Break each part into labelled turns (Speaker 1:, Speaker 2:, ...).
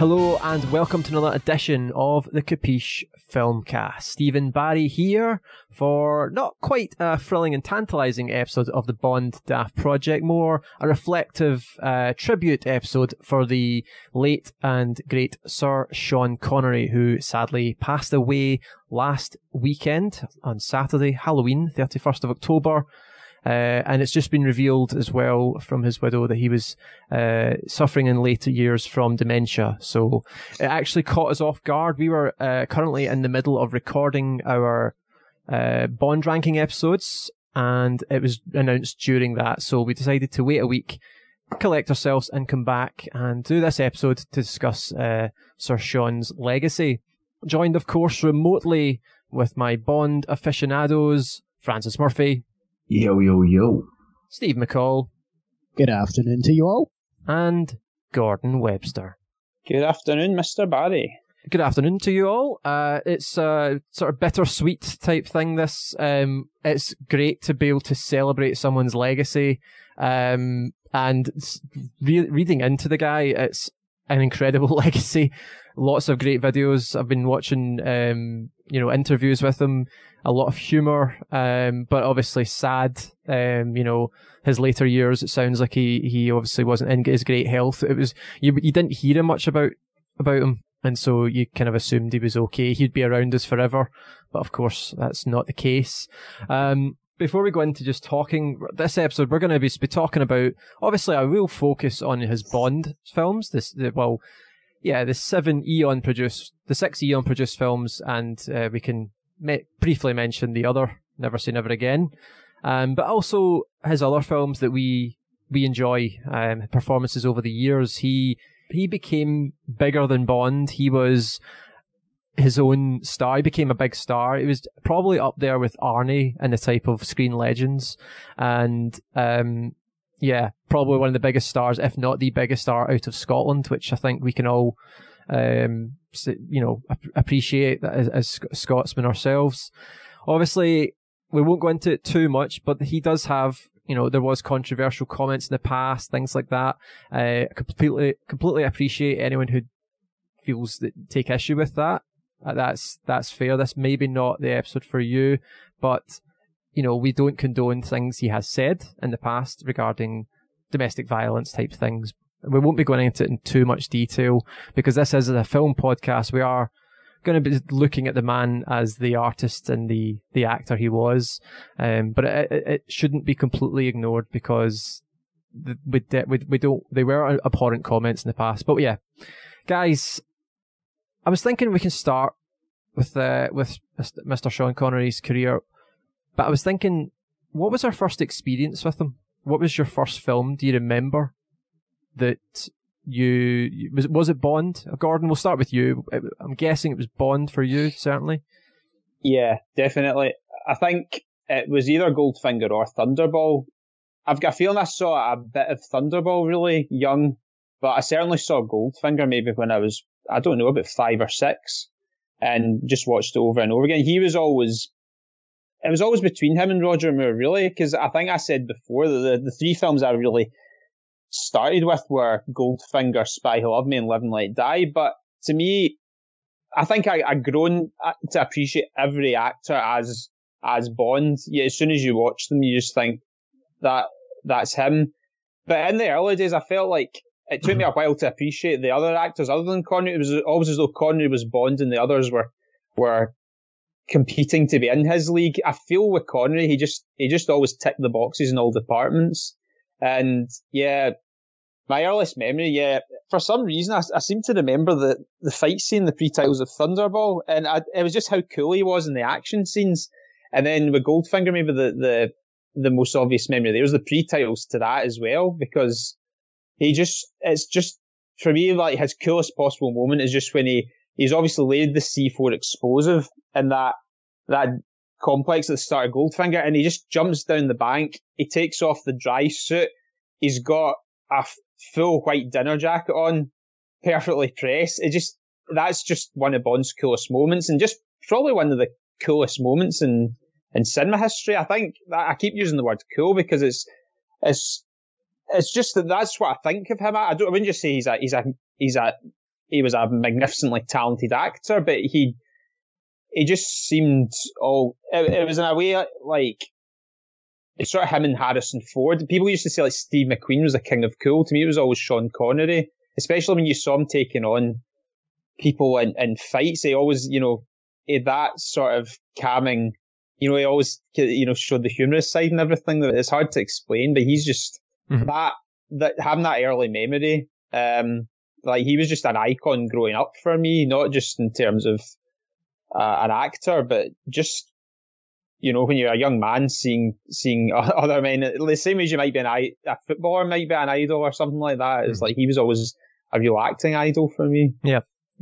Speaker 1: Hello and welcome to another edition of the Capiche Filmcast. Stephen Barry here for not quite a thrilling and tantalising episode of the Bond Daft Project, more a reflective uh, tribute episode for the late and great Sir Sean Connery, who sadly passed away last weekend on Saturday, Halloween, 31st of October. Uh, and it's just been revealed as well from his widow that he was uh, suffering in later years from dementia. So it actually caught us off guard. We were uh, currently in the middle of recording our uh, Bond ranking episodes, and it was announced during that. So we decided to wait a week, collect ourselves, and come back and do this episode to discuss uh, Sir Sean's legacy. Joined, of course, remotely with my Bond aficionados, Francis Murphy.
Speaker 2: Yo, yo, yo.
Speaker 1: Steve McCall.
Speaker 3: Good afternoon to you all.
Speaker 1: And Gordon Webster.
Speaker 4: Good afternoon, Mr. Barry.
Speaker 1: Good afternoon to you all. Uh, it's a sort of bittersweet type thing. This, um, it's great to be able to celebrate someone's legacy. Um, and re- reading into the guy, it's an incredible legacy. Lots of great videos. I've been watching, um, you know, interviews with him a lot of humor, um, but obviously sad. Um, you know, his later years, it sounds like he, he obviously wasn't in his great health. It was, you, you didn't hear much about, about him. And so you kind of assumed he was okay. He'd be around us forever. But of course, that's not the case. Um, before we go into just talking this episode, we're going to be, be talking about, obviously, I will focus on his Bond films. This, the, well, yeah, the seven Eon produced, the six Eon produced films, and uh, we can briefly mention the other Never Say Never Again, um, but also his other films that we we enjoy. Um, performances over the years, he he became bigger than Bond. He was his own star. He became a big star. It was probably up there with Arnie and the type of screen legends, and um, yeah, probably one of the biggest stars, if not the biggest star out of Scotland, which I think we can all um, you know, appreciate that as, as Scotsmen ourselves. Obviously, we won't go into it too much, but he does have, you know, there was controversial comments in the past, things like that. I uh, completely, completely appreciate anyone who feels that take issue with that. Uh, that's that's fair. That's maybe not the episode for you, but you know, we don't condone things he has said in the past regarding domestic violence type things. We won't be going into it in too much detail because this is a film podcast. We are going to be looking at the man as the artist and the, the actor he was. Um, but it, it, shouldn't be completely ignored because we, we, we don't, they were abhorrent comments in the past. But yeah, guys, I was thinking we can start with, uh, with Mr. Sean Connery's career, but I was thinking, what was our first experience with him? What was your first film? Do you remember? That you was was it Bond? Gordon, we'll start with you. I'm guessing it was Bond for you, certainly.
Speaker 4: Yeah, definitely. I think it was either Goldfinger or Thunderball. I've got a feeling I saw a bit of Thunderball really young, but I certainly saw Goldfinger maybe when I was I don't know about five or six, and just watched it over and over again. He was always it was always between him and Roger Moore, really, because I think I said before that the, the three films I really started with were Goldfinger, Spy Who Loved Me, and Live and Let Die. But to me, I think I, I've grown uh, to appreciate every actor as as Bond. Yeah, as soon as you watch them, you just think that that's him. But in the early days, I felt like it took me a while to appreciate the other actors other than Connery. It was always as though Connery was Bond and the others were were competing to be in his league. I feel with Connery, he just he just always ticked the boxes in all departments. And yeah, my earliest memory, yeah, for some reason, I, I seem to remember the, the fight scene, the pre-titles of Thunderball, and I, it was just how cool he was in the action scenes. And then with Goldfinger, maybe the, the, the most obvious memory there was the pre-titles to that as well, because he just, it's just, for me, like his coolest possible moment is just when he, he's obviously laid the C4 explosive in that, that complex at the start of Goldfinger, and he just jumps down the bank. He takes off the dry suit. He's got a full white dinner jacket on, perfectly pressed. It just that's just one of Bond's coolest moments, and just probably one of the coolest moments in in cinema history. I think I keep using the word cool because it's it's it's just that that's what I think of him. I don't. I wouldn't just say he's a he's a he's a he was a magnificently talented actor, but he he just seemed all. It, it was in a way like it's sort of him and Harrison Ford. People used to say like Steve McQueen was the king of cool. To me, it was always Sean Connery, especially when you saw him taking on people in, in fights. He always, you know, that sort of calming. You know, he always, you know, showed the humorous side and everything. It's hard to explain, but he's just mm-hmm. that that having that early memory. Um, like he was just an icon growing up for me, not just in terms of uh, an actor, but just you know when you're a young man seeing seeing other men the same as you might be an a footballer might be an idol or something like that. It's mm. like he was always a real acting idol for me.
Speaker 1: Yeah,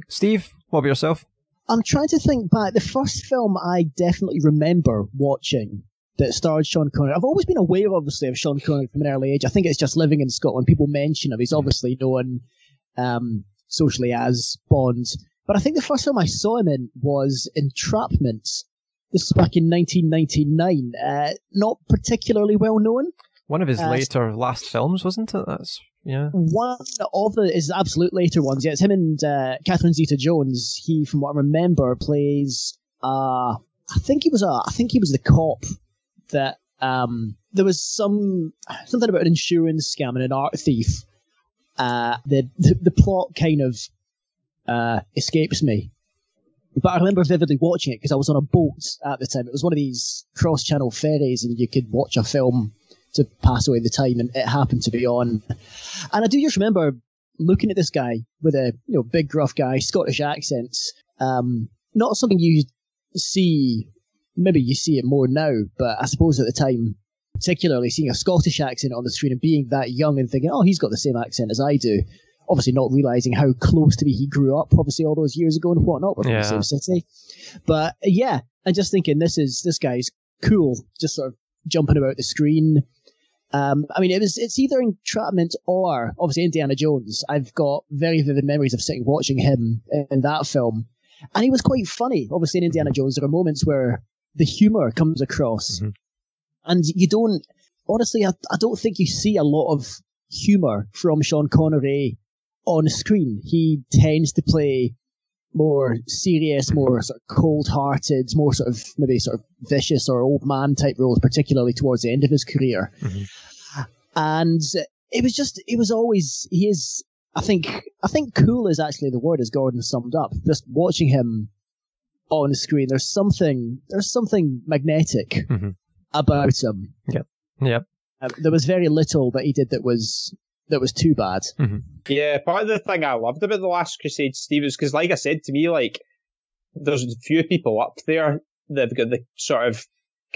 Speaker 1: Steve, what about yourself?
Speaker 3: I'm trying to think back. The first film I definitely remember watching that starred Sean Connery. I've always been aware, obviously, of Sean Connery from an early age. I think it's just living in Scotland. People mention him. He's mm. obviously known um, socially as Bond. But I think the first time I saw him in was Entrapment. This was back in 1999. Uh, not particularly well known.
Speaker 1: One of his uh, later last films, wasn't it? That's yeah.
Speaker 3: One of the is absolute later ones. Yeah, it's him and uh, Catherine Zeta-Jones. He, from what I remember, plays. Uh, I think he was a. I think he was the cop that. Um, there was some something about an insurance scam and an art thief uh, the, the, the plot kind of uh, escapes me. But I remember vividly watching it because I was on a boat at the time. It was one of these cross-channel ferries, and you could watch a film to pass away the time, and it happened to be on. And I do just remember looking at this guy with a you know big gruff guy, Scottish accents. Um, not something you see. Maybe you see it more now, but I suppose at the time particularly seeing a Scottish accent on the screen and being that young and thinking, oh, he's got the same accent as I do. Obviously, not realizing how close to me he grew up, obviously, all those years ago and whatnot. We're yeah. the same city. But yeah, and just thinking, this is, this guy's cool, just sort of jumping about the screen. Um, I mean, it was, it's either entrapment or obviously Indiana Jones. I've got very vivid memories of sitting watching him in that film. And he was quite funny. Obviously, in Indiana Jones, there are moments where the humor comes across. Mm-hmm. And you don't, honestly, I, I don't think you see a lot of humour from Sean Connery on screen. He tends to play more serious, more sort of cold-hearted, more sort of maybe sort of vicious or old man type roles, particularly towards the end of his career. Mm-hmm. And it was just, it was always, he is, I think, I think cool is actually the word as Gordon summed up. Just watching him on the screen, there's something, there's something magnetic mm-hmm about him.
Speaker 1: Yep. Yep.
Speaker 3: Um, there was very little that he did that was that was too bad.
Speaker 4: Mm-hmm. Yeah, part of the thing I loved about the Last Crusade, Steve, is because, like I said to me, like there's a few people up there that've got the sort of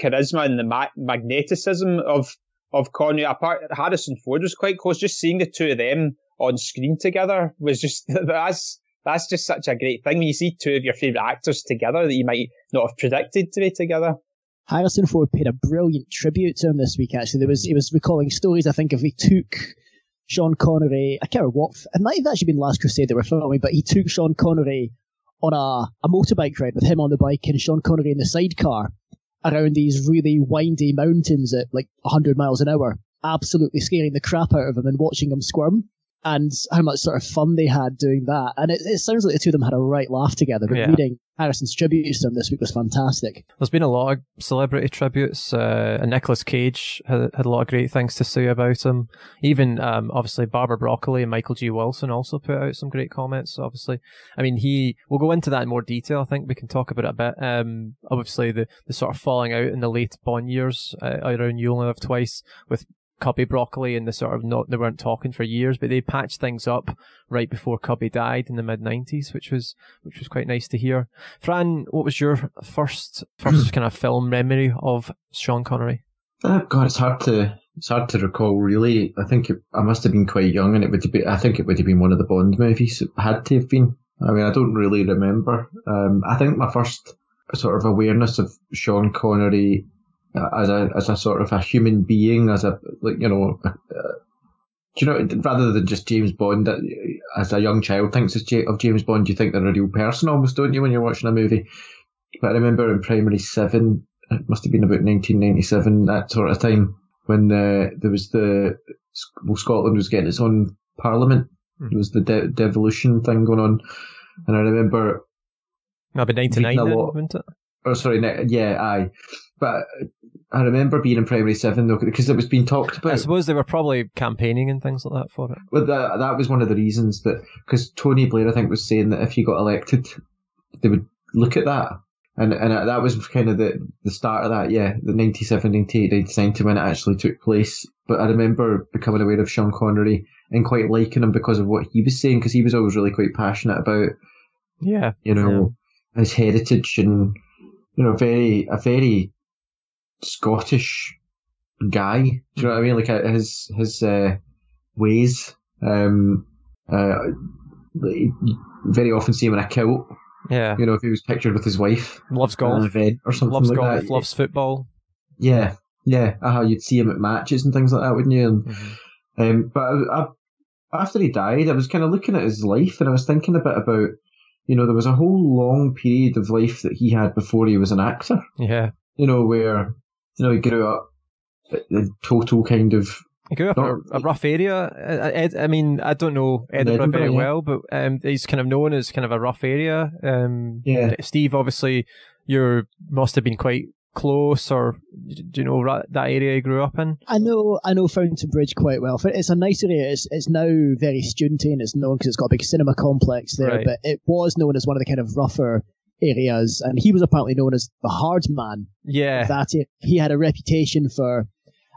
Speaker 4: charisma and the ma- magneticism of of Connery. Apart, Harrison Ford was quite close. Just seeing the two of them on screen together was just that's that's just such a great thing when you see two of your favorite actors together that you might not have predicted to be together.
Speaker 3: Harrison Ford paid a brilliant tribute to him this week. Actually, there was he was recalling stories. I think if he took Sean Connery, I can't remember what it might have actually been Last Crusade they were filming, but he took Sean Connery on a, a motorbike ride with him on the bike and Sean Connery in the sidecar around these really windy mountains at like 100 miles an hour, absolutely scaring the crap out of him and watching him squirm and how much sort of fun they had doing that. And it, it sounds like the two of them had a right laugh together. But yeah. reading Harrison's tributes to him this week was fantastic.
Speaker 1: There's been a lot of celebrity tributes, uh, and Nicolas Cage had, had a lot of great things to say about him. Even um, obviously Barbara Broccoli and Michael G. Wilson also put out some great comments. Obviously, I mean he. We'll go into that in more detail. I think we can talk about it a bit. Um, obviously the the sort of falling out in the late Bond years uh, around You Only Live Twice with Cubby Broccoli and the sort of not they weren't talking for years, but they patched things up right before Cubby died in the mid nineties, which was which was quite nice to hear. Fran, what was your first first kind of film memory of Sean Connery?
Speaker 2: Oh God, it's hard to it's hard to recall. Really, I think it, I must have been quite young, and it would be I think it would have been one of the Bond movies. It had to have been. I mean, I don't really remember. Um, I think my first sort of awareness of Sean Connery as a as a sort of a human being, as a like you know, uh, you know, rather than just James Bond, that as a young child thinks of James Bond, you think they're a real person almost, don't you, when you're watching a movie? But I remember in primary seven, it must have been about 1997, that sort of time, when the, there was the well, Scotland was getting its own parliament, Mm. It was the de- devolution thing going on, and I remember.
Speaker 1: Maybe ninety nine, wasn't it?
Speaker 2: Oh, sorry, yeah, aye. But I remember being in primary seven though, because it was being talked about. I
Speaker 1: suppose they were probably campaigning and things like that for it.
Speaker 2: Well, that, that was one of the reasons that because Tony Blair, I think, was saying that if you got elected, they would look at that, and and that was kind of the the start of that. Yeah, the 97, 98, 99 to when it actually took place. But I remember becoming aware of Sean Connery and quite liking him because of what he was saying, because he was always really quite passionate about,
Speaker 1: yeah,
Speaker 2: you know, yeah. his heritage and you know, very a very Scottish guy. Do you know what I mean? Like uh, his his uh, ways. Um, uh, very often see him in a kilt.
Speaker 1: Yeah.
Speaker 2: You know, if he was pictured with his wife.
Speaker 1: Loves golf.
Speaker 2: event or something
Speaker 1: loves
Speaker 2: like
Speaker 1: golf,
Speaker 2: that.
Speaker 1: loves football.
Speaker 2: Yeah. Yeah. Uh, you'd see him at matches and things like that, wouldn't you? And, mm-hmm. um, but I, I, after he died, I was kind of looking at his life and I was thinking a bit about, you know, there was a whole long period of life that he had before he was an actor.
Speaker 1: Yeah.
Speaker 2: You know, where you know, he grew up in total kind of.
Speaker 1: He grew up not, in a, a, rough area. I, I, mean, I don't know Edinburgh, Edinburgh very yeah. well, but um, he's kind of known as kind of a rough area. Um,
Speaker 2: yeah.
Speaker 1: Steve, obviously, you must have been quite close, or do you know that area he grew up in?
Speaker 3: I know, I know Fountainbridge quite well. It's a nice area. It's, it's now very studenty and it's known because it's got a big cinema complex there. Right. But it was known as one of the kind of rougher areas, and he was apparently known as the hard man.
Speaker 1: Yeah,
Speaker 3: that he had a reputation for.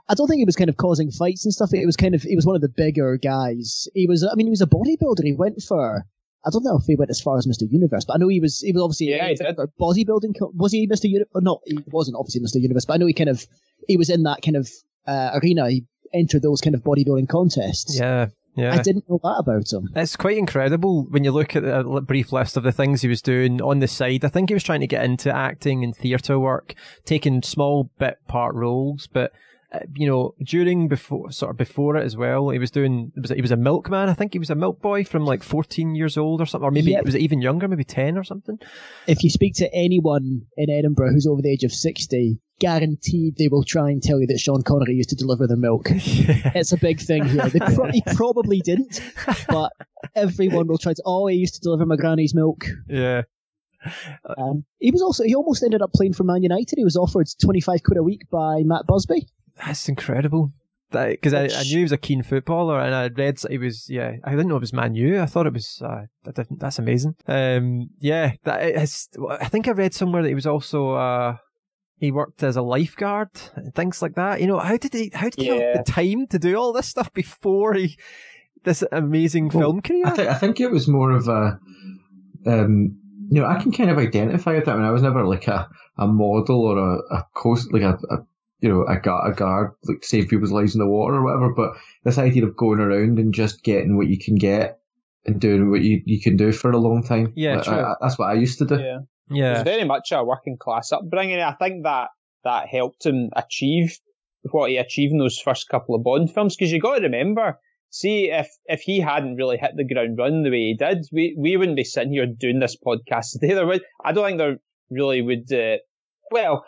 Speaker 3: I don't think he was kind of causing fights and stuff. It was kind of he was one of the bigger guys. He was, I mean, he was a bodybuilder. He went for. I don't know if he went as far as Mr. Universe, but I know he was. He was obviously
Speaker 4: yeah, did.
Speaker 3: bodybuilding. Was he Mr. Universe? No, he wasn't obviously Mr. Universe, but I know he kind of he was in that kind of uh, arena. He entered those kind of bodybuilding contests.
Speaker 1: Yeah. Yeah.
Speaker 3: I didn't know that about him.
Speaker 1: It's quite incredible when you look at a brief list of the things he was doing on the side. I think he was trying to get into acting and theatre work, taking small bit part roles, but you know, during before sort of before it as well, he was doing. Was he was a milkman? I think he was a milk boy from like fourteen years old or something, or maybe yep. was it even younger, maybe ten or something.
Speaker 3: If you speak to anyone in Edinburgh who's over the age of sixty, guaranteed they will try and tell you that Sean Connery used to deliver the milk. yeah. It's a big thing here. They pro- he probably didn't, but everyone will try to. Oh, he used to deliver my granny's milk.
Speaker 1: Yeah.
Speaker 3: Um, he was also he almost ended up playing for Man United. He was offered twenty five quid a week by Matt Busby.
Speaker 1: That's incredible. Because I, I knew he was a keen footballer, and I read he was yeah. I didn't know it was Man U. I thought it was uh, that's amazing. Um, yeah, that is, I think I read somewhere that he was also uh, he worked as a lifeguard and things like that. You know, how did he how did he have the time to do all this stuff before he this amazing well, film career?
Speaker 2: I, th- I think it was more of a um, you know, I can kind of identify with that. I mean, I was never like a, a model or a, a coast like a, a you know, a, guard, a guard, like to save people's lives in the water or whatever. But this idea of going around and just getting what you can get and doing what you, you can do for a long time.
Speaker 1: Yeah,
Speaker 2: I, I, that's what I used to do.
Speaker 4: Yeah.
Speaker 1: Yeah.
Speaker 4: It was very much a working class upbringing. I think that that helped him achieve what he achieved in those first couple of Bond films. Because you got to remember, see, if if he hadn't really hit the ground running the way he did, we we wouldn't be sitting here doing this podcast today. There would, I don't think there really would. Uh, well,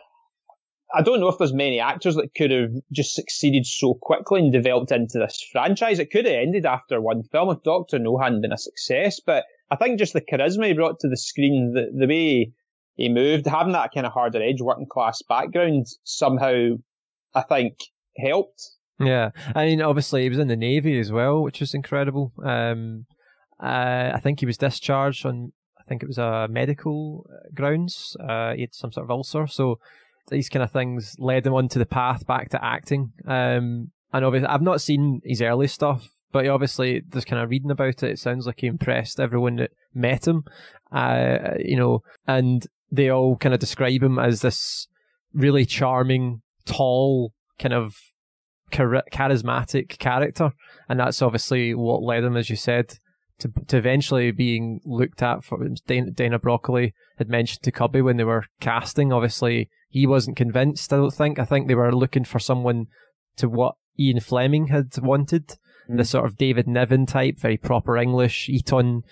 Speaker 4: I don't know if there's many actors that could have just succeeded so quickly and developed into this franchise. It could have ended after one film if Doctor No hadn't been a success, but I think just the charisma he brought to the screen, the, the way he moved, having that kind of harder edge working class background somehow, I think, helped.
Speaker 1: Yeah. I mean, obviously he was in the Navy as well, which was incredible. Um, uh, I think he was discharged on, I think it was a uh, medical grounds. Uh, he had some sort of ulcer. So these kind of things led him onto the path back to acting. Um, and obviously I've not seen his early stuff, but obviously, just kind of reading about it, it sounds like he impressed everyone that met him. Uh, you know, and they all kind of describe him as this really charming, tall, kind of char- charismatic character, and that's obviously what led him, as you said, to to eventually being looked at for Dana, Dana Broccoli had mentioned to Cubby when they were casting. Obviously, he wasn't convinced. I don't think. I think they were looking for someone to what Ian Fleming had wanted hmm. the sort of David Niven type, very proper English, Eton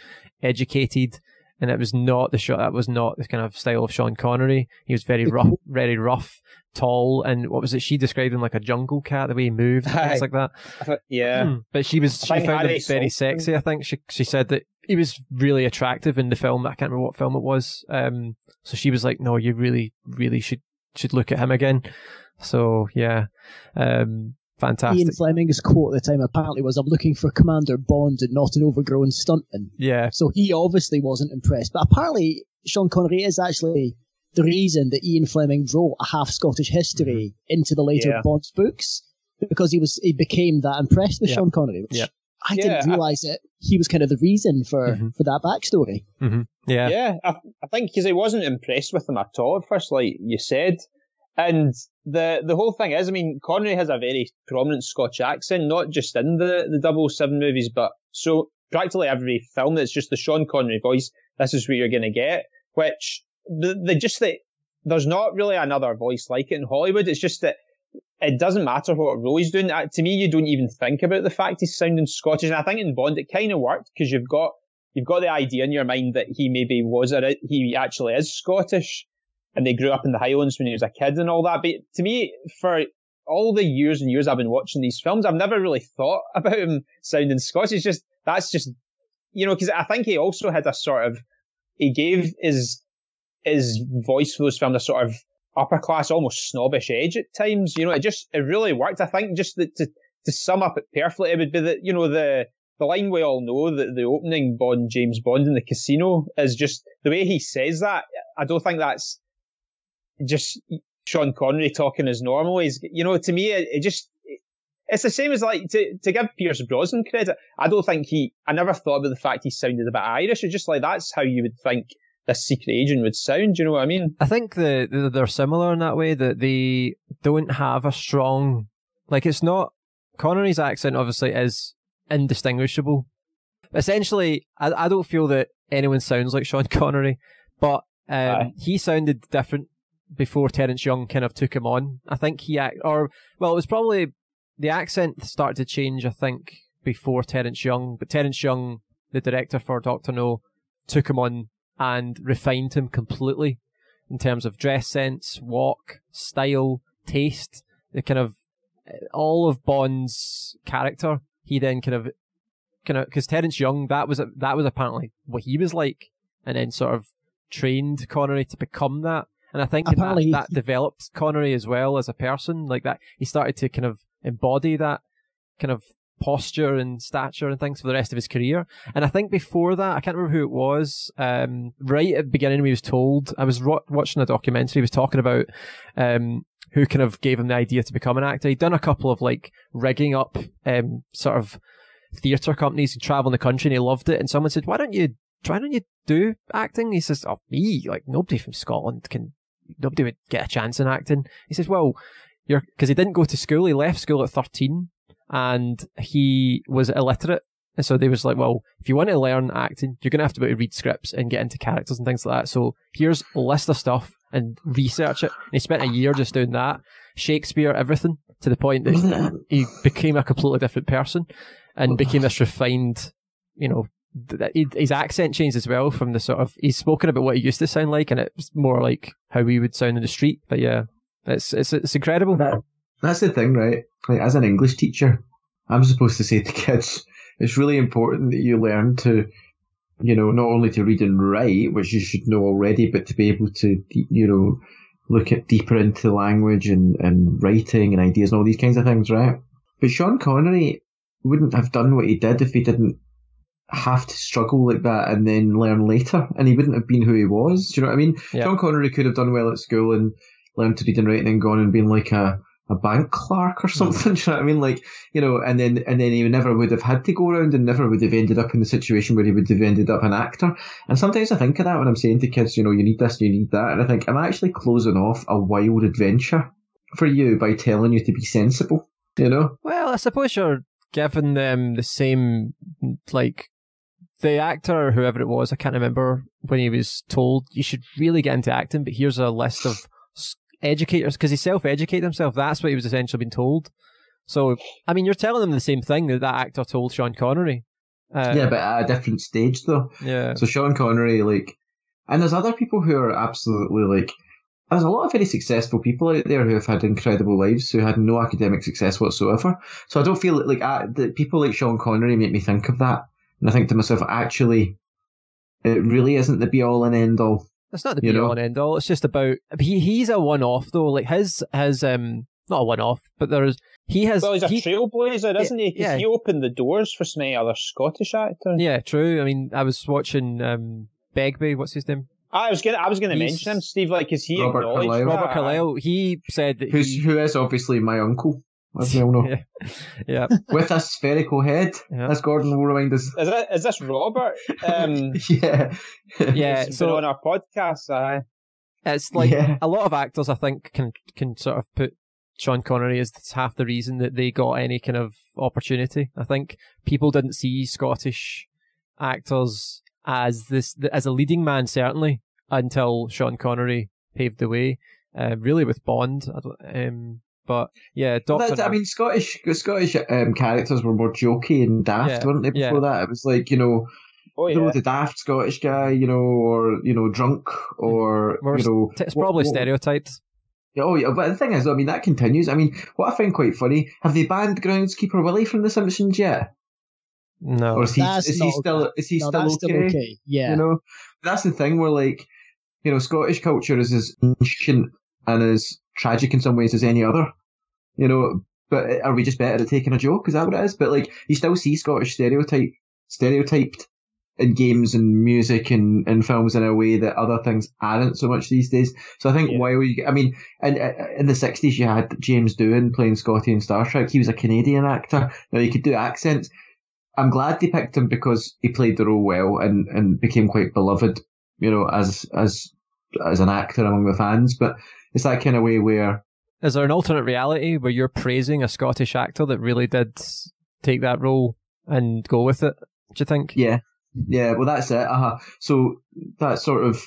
Speaker 1: educated. And it was not the shot. That was not the kind of style of Sean Connery. He was very rough, very rough, tall and what was it? She described him like a jungle cat, the way he moved, and things like that.
Speaker 4: Th- yeah.
Speaker 1: Hmm. But she was she found him very
Speaker 4: Sullivan-
Speaker 1: sexy. I think she she said that he was really attractive in the film. I can't remember what film it was. Um, so she was like, "No, you really, really should should look at him again." So yeah, um, fantastic.
Speaker 3: Ian Fleming's quote at the time apparently was, "I'm looking for Commander Bond and not an overgrown stuntman."
Speaker 1: Yeah,
Speaker 3: So he obviously wasn't impressed. But apparently, Sean Connery is actually the reason that Ian Fleming wrote a half Scottish history into the later
Speaker 4: Yeah.
Speaker 3: Bond books because he was he became that impressed with
Speaker 1: Yeah.
Speaker 3: Sean Connery. Which
Speaker 1: Yeah.
Speaker 3: I
Speaker 4: Yeah,
Speaker 3: didn't
Speaker 4: I-
Speaker 3: realize that he was kind of the reason for
Speaker 1: Mhm.
Speaker 3: for that backstory.
Speaker 1: yeah,
Speaker 4: Yeah, I, I think because he wasn't impressed with him at all at first, like you said. And the the whole thing is, I mean, Connery has a very prominent Scotch accent, not just in the the 007 movies, but so practically every film that's just the Sean Connery voice. This is what you're going to get. Which the, the just that there's not really another voice like it in Hollywood. It's just that it doesn't matter what role he's doing. To me, you don't even think about the fact he's sounding Scottish. And I think in Bond it kind of worked because you've got you've got the idea in your mind that he maybe was a, he actually is Scottish, and they grew up in the Highlands when he was a kid and all that. But to me, for all the years and years I've been watching these films, I've never really thought about him sounding Scottish. It's just that's just you know because I think he also had a sort of he gave his his voice was from a sort of upper class, almost snobbish edge at times. You know, it just it really worked. I think just that to to sum up it perfectly, it would be that you know the the line we all know that the opening Bond James Bond in the casino is just the way he says that. I don't think that's just Sean Connery talking as normal. He's you know to me it, it just. It's the same as like to, to give Pierce Brosnan credit. I don't think he. I never thought about the fact he sounded a bit Irish. It's just like that's how you would think this secret agent would sound. Do you know what I mean?
Speaker 1: I think the, the they're similar in that way that they don't have a strong like it's not Connery's accent obviously is indistinguishable. Essentially, I, I don't feel that anyone sounds like Sean Connery, but um, he sounded different before Terence Young kind of took him on. I think he act or well, it was probably the accent started to change. I think before Terence Young, but Terence Young, the director for Doctor No, took him on and refined him completely in terms of dress sense, walk, style, taste, the kind of uh, all of Bond's character. He then kind of, kind of, because Terence Young, that was that was apparently what he was like, and then sort of trained Connery to become that. And I think that, that developed Connery as well as a person, like that. He started to kind of embody that kind of posture and stature and things for the rest of his career. And I think before that, I can't remember who it was. Um, right at the beginning, he was told, I was ro- watching a documentary. He was talking about um, who kind of gave him the idea to become an actor. He'd done a couple of like rigging up um, sort of theatre companies and travel in the country, and he loved it. And someone said, "Why don't you? Why don't you do acting?" He says, "Oh, me? Like nobody from Scotland can. Nobody would get a chance in acting." He says, "Well." You're because he didn't go to school. He left school at thirteen, and he was illiterate. And so they was like, well, if you want to learn acting, you're going to have to be able to read scripts and get into characters and things like that. So here's a list of stuff and research it. And he spent a year just doing that. Shakespeare, everything, to the point that he became a completely different person and became this refined, you know, th- that he- his accent changed as well from the sort of, he's spoken about what he used to sound like and it's more like how he would sound in the street. But yeah, it's, it's, it's incredible.
Speaker 2: That, that's the thing, right? Like, as an English teacher, I'm supposed to say to kids, it's really important that you learn to, you know, not only to read and write, which you should know already, but to be able to, you know, look at deeper into language and, and writing and ideas and all these kinds of things, right? But Sean Connery wouldn't have done what he did if he didn't have to struggle like that and then learn later, and he wouldn't have been who he was. Do you know what I mean?
Speaker 1: Yeah.
Speaker 2: Sean Connery could have done well at school and learned to read and write and then gone and been like a, a bank clerk or hmm. something. Do you know what I mean? Like, you know, and then and then he never would have had to go around and never would have ended up in the situation where he would have ended up an actor. And sometimes I think of that when I'm saying to kids, you know, you need this, you need that, and I think I'm actually closing off a wild adventure for you by telling you to be sensible. You know?
Speaker 1: Well, I suppose you're giving them the same, like, the actor or whoever it was, I can't remember when he was told you should really get into acting, but here's a list of educators, because he self-educated himself. That's what he was essentially being told. So, I mean, you're telling them the same thing that that actor told Sean Connery. Uh,
Speaker 2: yeah, but at a different stage though.
Speaker 1: yeah.
Speaker 2: So Sean Connery, like, and there's other people who are absolutely like there's a lot of very successful people out there who have had incredible lives who had no academic success whatsoever. So I don't feel like, like I, the people like Sean Connery make me think of that, and I think to myself, actually, it really isn't the be all and end all.
Speaker 1: It's not the be all and end all. It's just about he. He's a one off though. Like his his um not a one off, but there's he has.
Speaker 4: Well, he's a
Speaker 1: he,
Speaker 4: trailblazer, isn't he? Yeah. He opened the doors for so many other Scottish actors.
Speaker 1: Yeah, true. I mean, I was watching um Begbie. What's his name?
Speaker 4: I was gonna, I was gonna mention him, Steve. Like, is he
Speaker 2: Robert Carlyle?
Speaker 1: Robert Carlyle. He said that
Speaker 2: Who's,
Speaker 1: he,
Speaker 2: who is obviously my uncle. As we all know.
Speaker 1: yeah. yeah.
Speaker 2: With a spherical head,
Speaker 1: Yeah.
Speaker 2: as Gordon will remind us.
Speaker 4: Is that is this Robert? Um,
Speaker 2: yeah.
Speaker 1: Yeah.
Speaker 4: he's
Speaker 1: So
Speaker 4: been on our podcast. Uh,
Speaker 1: It's like
Speaker 2: Yeah.
Speaker 1: a lot of actors, I think, can can sort of put Sean Connery as half the reason that they got any kind of opportunity. I think people didn't see Scottish actors as this as a leading man certainly until Sean Connery paved the way. Uh, really with Bond, I don't, um, but yeah, Doctor.
Speaker 2: That's- I mean, Scottish Scottish um, characters were more jokey and daft,
Speaker 1: Yeah,
Speaker 2: weren't they?
Speaker 1: yeah.
Speaker 2: Before that, it was like you know,
Speaker 4: oh
Speaker 2: you know,
Speaker 4: yeah,
Speaker 2: the daft Scottish guy, you know, or you know, drunk, or
Speaker 1: We're
Speaker 2: you know,
Speaker 1: it's probably
Speaker 2: what-
Speaker 1: stereotyped.
Speaker 2: Yeah, Oh yeah, but the thing is, I mean, that continues. I mean, what I find quite funny, have they banned groundskeeper Willie from The Simpsons yet?
Speaker 1: No,
Speaker 2: Or is he
Speaker 3: That's
Speaker 2: is he still
Speaker 3: okay.
Speaker 2: is he
Speaker 3: no,
Speaker 2: still
Speaker 3: that's
Speaker 2: okay?
Speaker 3: still okay. Yeah.
Speaker 2: You know, that's the thing. Where like, you know, Scottish culture is as ancient and as tragic in some ways as any other. You know, but are we just better at taking a joke? Is that what it is? But like, you still see Scottish stereotype stereotyped in games and music and, and films in a way that other things aren't so much these days. So I think
Speaker 4: Yeah.
Speaker 2: while you, I mean, in, in the sixties you had James Doohan playing Scotty in Star Trek. He was a Canadian actor. Now he could do accents. I'm glad they picked him because he played the role well and, and became quite beloved, you know, as as as an actor among the fans. But it's that kind of way where
Speaker 1: is there an alternate reality where you're praising a Scottish actor that really did take that role and go with it? Do you think?
Speaker 2: Yeah, yeah. Well, that's it. Uh-huh. So that sort of,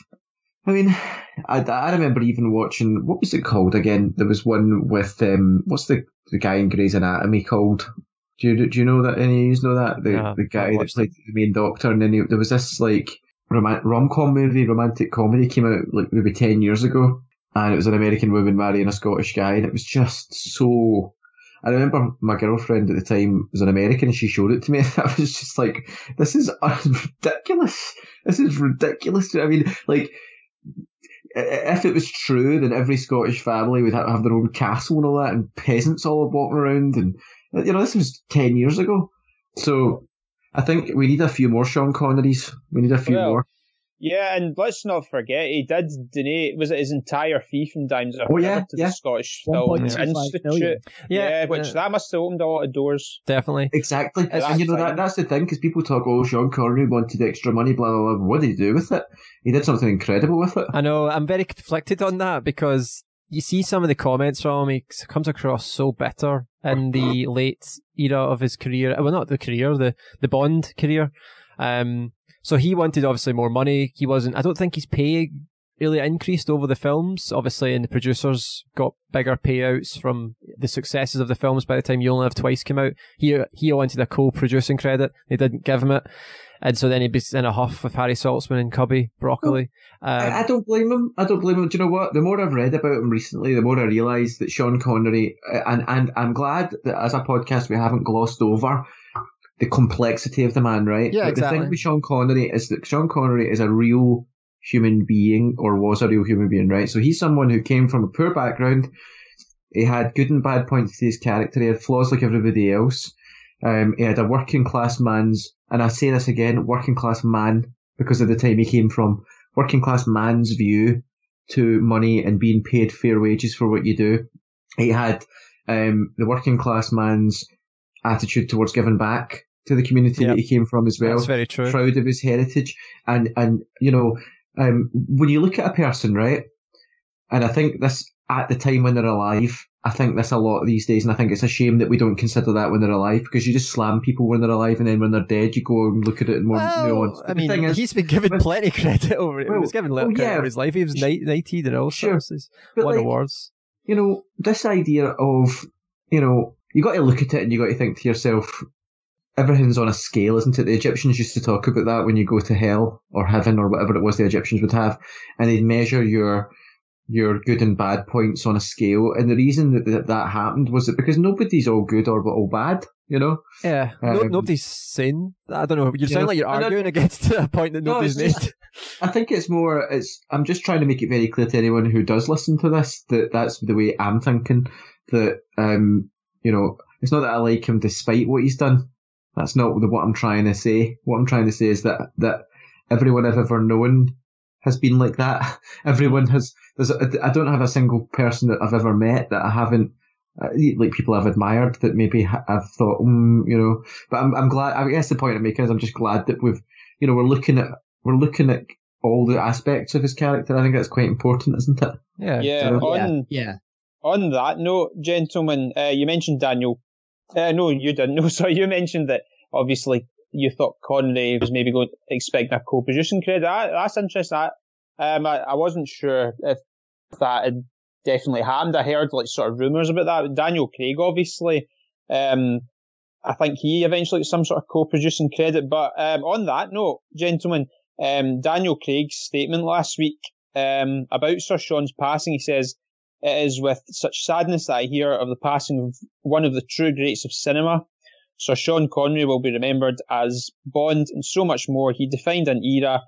Speaker 2: I mean, I, I remember even watching what was it called again? There was one with um, what's the the guy in Grey's Anatomy called? Do you do you know that any of you know that the the guy that played the main doctor? And then he, there was this like rom com movie, romantic comedy came out like maybe ten years ago, and it was an American woman marrying a Scottish guy, and it was just so. I remember my girlfriend at the time was an American and she showed it to me. I was just like, this is ridiculous. This is ridiculous. I mean, like, if it was true, then every Scottish family would have have their own castle and all that, and peasants all walking around. And, you know, this was 10 years ago. So I think we need a few more Sean Connerys. We need a few
Speaker 4: Well,
Speaker 2: more.
Speaker 4: Yeah, and let's not forget he did donate. Was it his entire fee from Dimes of
Speaker 2: Oh, yeah,
Speaker 4: to
Speaker 2: yeah.
Speaker 4: the Scottish Film Institute?
Speaker 3: million.
Speaker 4: Yeah, which
Speaker 1: uh,
Speaker 4: that must have opened a lot of doors.
Speaker 1: definitely.
Speaker 2: Exactly.
Speaker 1: It's
Speaker 2: and you know, that, that's the thing, because people talk, oh, Sean Connery wanted extra money, blah, blah, blah. What did he do with it? He did something incredible with it.
Speaker 1: I know. I'm very conflicted on that because you see some of the comments from him. He comes across so bitter in the late era of his career. Well, not the career, the the Bond career. Um, so he wanted obviously more money. He wasn't. I don't think his pay really increased over the films. Obviously, and the producers got bigger payouts from the successes of the films. By the time You Only Live Twice came out, he he wanted a co-producing credit. They didn't give him it. And so then he was in a huff with Harry Saltzman and Cubby Broccoli. Um,
Speaker 2: I, I don't blame him. I don't blame him. Do you know what? The more I've read about him recently, the more I realise that Sean Connery, uh, and, and I'm glad that as a podcast we haven't glossed over the complexity of the man, right?
Speaker 1: Yeah,
Speaker 2: But The thing with Sean Connery is that Sean Connery is a real human being, or was a real human being, right? So he's someone who came from a poor background. He had good and bad points to his character. He had flaws like everybody else. Um, he had a working class man's, and I say this again, working class man, because of the time he came from, working class man's view to money and being paid fair wages for what you do. He had um, the working class man's attitude towards giving back to the community
Speaker 1: Yep.
Speaker 2: that he came from as well
Speaker 1: That's very true.
Speaker 2: proud of his heritage. And, and you know, um, when you look at a person, right, and I think this at the time when they're alive, I think this a lot these days, and I think it's a shame that we don't consider that when they're alive because you just slam people when they're alive, and then when they're dead, you go and look at it more
Speaker 1: Well. I mean,
Speaker 2: the thing is,
Speaker 1: he's been given
Speaker 2: with-
Speaker 1: plenty credit over it. he was given
Speaker 2: oh,
Speaker 1: little credit
Speaker 2: yeah.
Speaker 1: over his life. He was knighted and all
Speaker 2: Sure.
Speaker 1: sorts. Won
Speaker 2: like,
Speaker 1: awards.
Speaker 2: you know, this idea of, you know, you got to look at it and you got to think to yourself, everything's on a scale, isn't it? The Egyptians used to talk about that when you go to hell or heaven or whatever it was the Egyptians would have, and they'd measure your your good and bad points on a scale. And the reason that that, that happened was that because nobody's all good or all bad, you know?
Speaker 1: Yeah. No,
Speaker 2: Um,
Speaker 1: nobody's sin. I don't know. You
Speaker 2: you
Speaker 1: sound
Speaker 2: know,
Speaker 1: like you're
Speaker 2: and I-
Speaker 1: arguing against a point that
Speaker 2: No,
Speaker 1: nobody's
Speaker 2: it's
Speaker 1: made.
Speaker 2: just- I think it's more, it's, I'm just trying to make it very clear to anyone who does listen to this that that's the way I'm thinking. That, um, you know, it's not that I like him despite what he's done. That's not the, what I'm trying to say. What I'm trying to say is that, that everyone I've ever known has been like that. Everyone has, there's, a, I don't have a single person that I've ever met that I haven't, uh, like people I've admired that maybe I've thought, mm, you know, but I'm, I'm glad, I guess the point I'm making is I'm just glad that we've, you know, we're looking at, we're looking at all the aspects of his character. I think that's quite important, isn't it?
Speaker 1: Yeah.
Speaker 4: Yeah,
Speaker 2: so-
Speaker 4: on
Speaker 3: Yeah.
Speaker 4: on that note, gentlemen, uh, you mentioned Daniel. Uh, no, you didn't. No, sorry, you mentioned that obviously you thought Connery was maybe going to expect a co-producing credit. That, that's interesting. I, um, I, I wasn't sure if that had definitely happened. I heard like sort of rumours about that. Daniel Craig, obviously, um, I think he eventually got some sort of co-producing credit. But um, on that note, gentlemen, um, Daniel Craig's statement last week um, about Sir Sean's passing, he says, it is with such sadness that I hear of the passing of one of the true greats of cinema. Sir Sean Connery will be remembered as Bond and so much more. He defined an era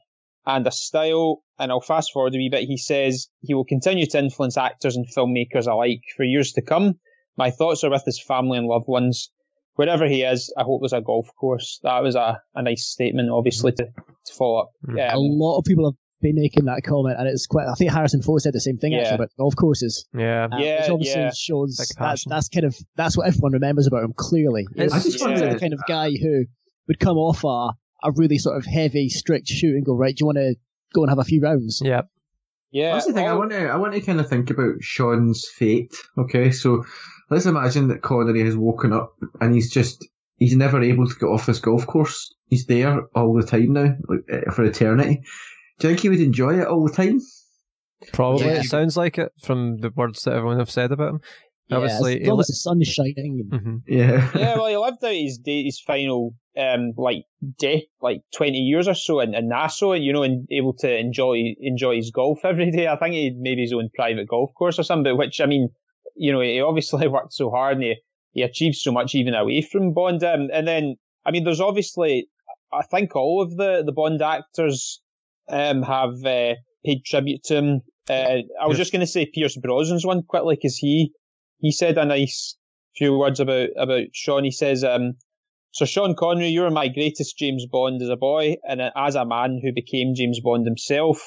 Speaker 4: and a style, and I'll fast forward a wee bit. He says he will continue to influence actors and filmmakers alike for years to come. My thoughts are with his family and loved ones. Wherever he is, I hope there's a golf course. That was a, a nice statement, obviously, to, to follow up.
Speaker 1: Mm.
Speaker 3: a
Speaker 4: Um,
Speaker 3: lot of people have been making that comment, and it's quite. I think Harrison Ford said the same thing
Speaker 4: Yeah.
Speaker 3: actually about golf courses.
Speaker 1: Yeah.
Speaker 3: Uh,
Speaker 4: Yeah,
Speaker 3: which obviously
Speaker 4: yeah.
Speaker 3: shows
Speaker 1: Big
Speaker 3: that's, that's kind of that's what everyone remembers about him. Clearly,
Speaker 1: It's-
Speaker 2: I just
Speaker 3: He
Speaker 4: Yeah.
Speaker 3: seems like the kind of guy who would come off a a really sort of heavy, strict shoot and go right. Do you want to go and have a few rounds?
Speaker 1: Yeah.
Speaker 4: yeah,
Speaker 2: That's the thing. I want to, I want to kind of think about Sean's fate. Okay, so let's imagine that Connery has woken up and he's just, he's never able to get off this golf course. He's there all the time now, like eh, for eternity. Do you think he would enjoy it all the time?
Speaker 1: Probably.
Speaker 3: Yeah.
Speaker 1: It sounds like it from the words that everyone have said about him.
Speaker 3: Yeah,
Speaker 1: Obviously,
Speaker 3: as long
Speaker 1: li-
Speaker 3: as the sun is shining. And,
Speaker 1: Mhm.
Speaker 2: Yeah.
Speaker 4: yeah, well, he lived out his day, his final, um, like day, like twenty years or so in, in Nassau, you know, and able to enjoy enjoy his golf every day. I think he maybe his own private golf course or something. Which I mean, you know, he obviously worked so hard and he he achieved so much even away from Bond. Um, and then, I mean, there's obviously, I think all of the the Bond actors um have uh, paid tribute to him. Uh, I was
Speaker 1: Yes.
Speaker 4: just going to say Pierce Brosnan's one quickly because he he said a nice few words about about Sean. He says, um, "So Sean Connery, you were my greatest James Bond as a boy, and as a man who became James Bond himself."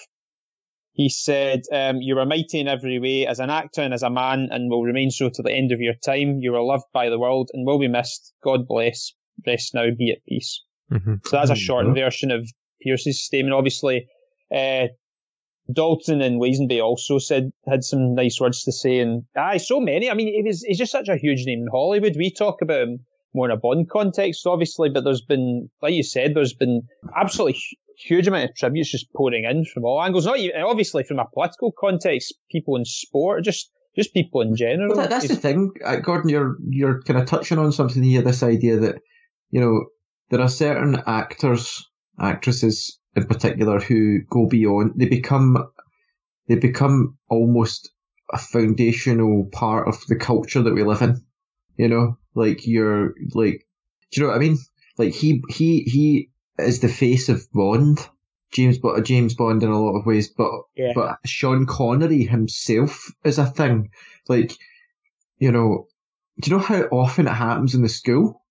Speaker 4: He said, um, "You were mighty in every way as an actor and as a man, and will remain so to the end of your time. You were loved by the world and will be missed. God bless. Rest now. Be at peace."
Speaker 1: Mhm.
Speaker 4: So that's a short version of Pierce's statement. Obviously, uh, Dalton and Lazenby also said had some nice words to say, and aye, so many. I mean, he was he's just such a huge name in Hollywood. We talk about him more in a Bond context, obviously, but there's been, like you said, there's been absolutely huge amount of tributes just pouring in from all angles. Not even obviously from a political context, people in sport, just just people in general.
Speaker 2: Well, that, that's the thing, uh, Gordon. You're you're kind of touching on something here. This idea that you know there are certain actors, actresses in particular, who go beyond. They become they become almost a foundational part of the culture that we live in. You know, like you're like, do you know what I mean? Like he he he is the face of Bond. James, but James Bond in a lot of ways, but
Speaker 4: Yeah.
Speaker 2: but Sean Connery himself is a thing. Like, you know, do you know how often it happens in the school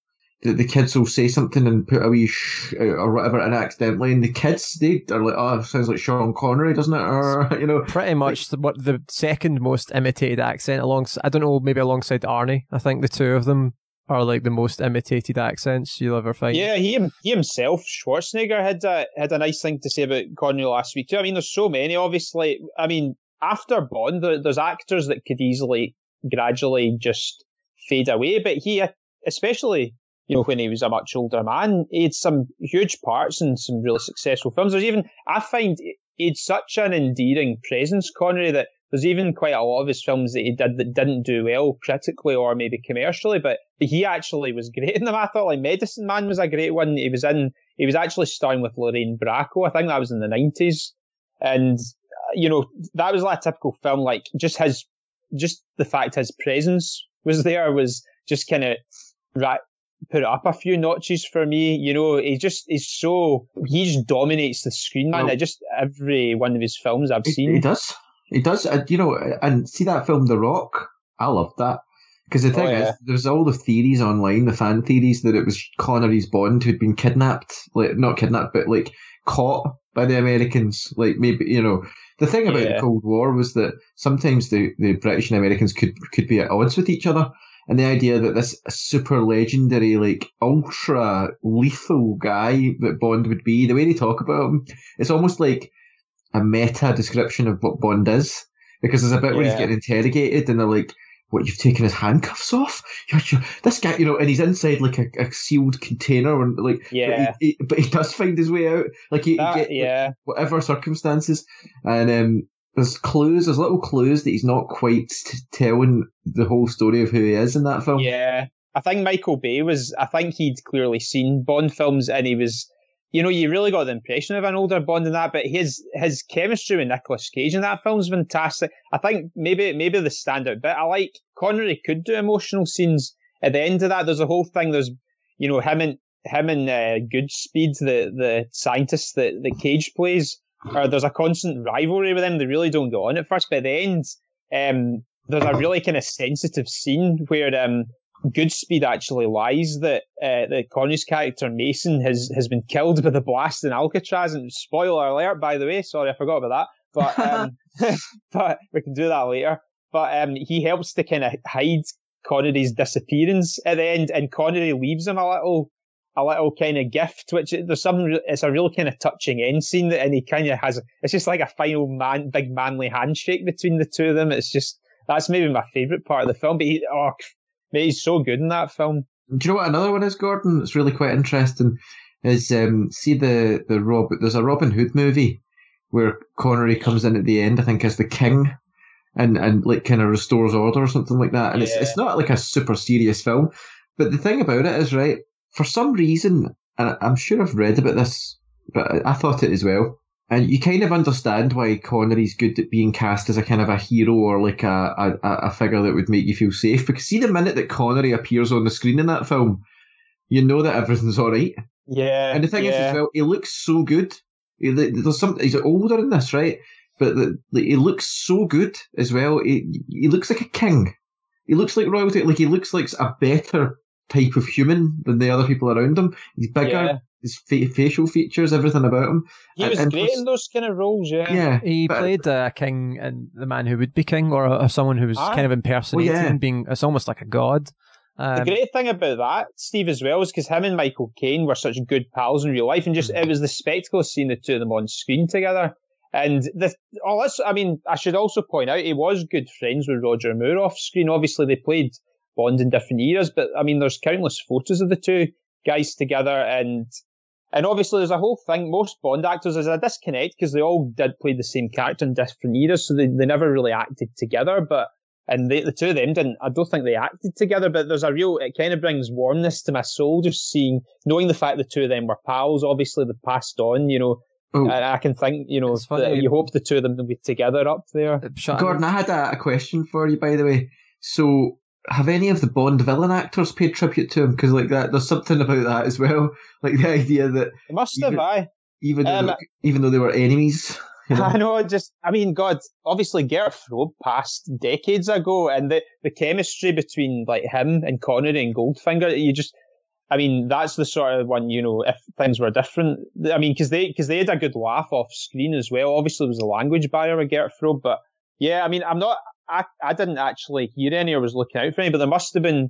Speaker 2: that the kids will say something and put a wee sh uh, or whatever, and accidentally, and the kids they are like, "Oh, sounds like Sean Connery, doesn't it?" Or you know,
Speaker 1: Pretty much the, what the second most imitated accent alongside, I don't know, maybe alongside Arnie. I think the two of them are like the most imitated accents you'll ever find.
Speaker 4: Yeah, he he himself, Schwarzenegger, had a, had a nice thing to say about Connery last week too. I mean, there's so many. Obviously, I mean, after Bond, there's actors that could easily, gradually just fade away. But he, especially, you oh. know, when he was a much older man, he had some huge parts in some really successful films. There's even, I find, he had such an endearing presence, Connery, that there's even quite a lot of his films that he did that didn't do well critically or maybe commercially, but he actually was great in them. I thought like Medicine Man was a great one. He was in, he was actually starring with Lorraine Bracco. I think that was in the nineties, and uh, you know, that was like a typical film. Like just his, just the fact his presence was there was just kind of right put it up a few notches for me. You know, he just he's so he just dominates the screen, man. Well, just every one of his films I've seen.
Speaker 2: He does. He does. Uh, you know, and see that film, The Rock. I loved that. Because the thing oh, yeah. is, there's all the theories online, the fan theories that it was Connery's Bond who'd been kidnapped, like not kidnapped, but like caught by the Americans. Like maybe you know, the thing about yeah. the Cold War was that sometimes the, the British and Americans could could be at odds with each other, and the idea that this super legendary, like ultra lethal guy that Bond would be, the way they talk about him, it's almost like a meta description of what Bond is. Because there's a bit yeah. where he's getting interrogated, and they're like, what you've taken his handcuffs off. This guy, you know, and he's inside like a, a sealed container, and like,
Speaker 4: yeah,
Speaker 2: but he, he, but he, does find his way out, like he,
Speaker 4: that,
Speaker 2: he get,
Speaker 4: yeah,
Speaker 2: like, whatever circumstances, and um, there's clues, there's little clues that he's not quite t- telling the whole story of who he is in that film.
Speaker 4: Yeah, I think Michael Bay was, I think he'd clearly seen Bond films, and he was you know, you really got the impression of an older Bond in that, but his his chemistry with Nicolas Cage in that film's fantastic. I think maybe maybe the standout bit. I like Connery could do emotional scenes at the end of that. There's a whole thing. There's you know him and him and uh, Goodspeed, the the scientist that the Cage plays. Or there's a constant rivalry with them. They really don't get on at first, but at the end, um, there's a really kind of sensitive scene where um, Goodspeed actually lies that uh, the Connery's character Mason has has been killed by the blast in Alcatraz. And spoiler alert, by the way, sorry I forgot about that. But um, but we can do that later. But um, he helps to kind of hide Connery's disappearance at the end, and Connery leaves him a little a little kind of gift, which there's some. It's a real kind of touching end scene, that, and he kind of has. It's just like a final man, big manly handshake between the two of them. It's just that's maybe my favourite part of the film. But he, oh, he's so good in that film.
Speaker 2: Do you know what another one is, Gordon? It's really quite interesting. Is um, see the the Rob? There's a Robin Hood movie where Connery comes in at the end. I think as the king, and and like kind of restores order or something like that. And yeah. it's it's not like a super serious film, but the thing about it is right. For some reason, and I'm sure I've read about this, but I thought it as well. And you kind of understand why Connery's good at being cast as a kind of a hero or like a, a, a figure that would make you feel safe. Because see the minute that Connery appears on the screen in that film, you know that everything's all right.
Speaker 4: Yeah.
Speaker 2: And the thing
Speaker 4: yeah.
Speaker 2: is, as well, he looks so good. He, there's some. He's older in this, right? But the, the, he looks so good as well. He, he looks like a king. He looks like royalty. Like he looks like a better type of human than the other people around him. He's bigger. Yeah his facial features, everything about him.
Speaker 4: He was and, great in those kind of roles, yeah.
Speaker 2: Yeah,
Speaker 1: he played a uh, king and the man who would be king, or, or someone who was ah. kind of impersonating, well, yeah. being it's almost like a god.
Speaker 4: Um, the great thing about that, Steve, as well, is because him and Michael Caine were such good pals in real life, and just mm. it was the spectacle of seeing the two of them on screen together. And the, oh, that's, I mean, I should also point out he was good friends with Roger Moore off screen. Obviously, they played Bond in different eras, but I mean, there's countless photos of the two guys together, and and obviously, there's a whole thing. Most Bond actors, there's a disconnect because they all did play the same character in different eras, so they, they never really acted together. But and they, the two of them didn't. I don't think they acted together. But there's a real. It kind of brings warmness to my soul just seeing, knowing the fact the two of them were pals. Obviously, they passed on. You know, Ooh. And I can think, you know, you hope the two of them will be together up there.
Speaker 2: Gordon, I had a, a, question for you, by the way. So, have any of the Bond villain actors paid tribute to him? Because like that, there's something about that as well. Like the idea that
Speaker 4: it must
Speaker 2: even,
Speaker 4: have, I
Speaker 2: even um, though, even though they were enemies.
Speaker 4: You know? I know, just I mean, God, obviously Gert Frobe passed decades ago, and the the chemistry between like him and Connery and Goldfinger, you just. I mean, that's the sort of one, you know, if things were different. I mean, because they, cause they had a good laugh off screen as well. Obviously, there was a language barrier with Gert Frobe, but yeah, I mean, I'm not, I, I didn't actually hear any or was looking out for any, but there must have been,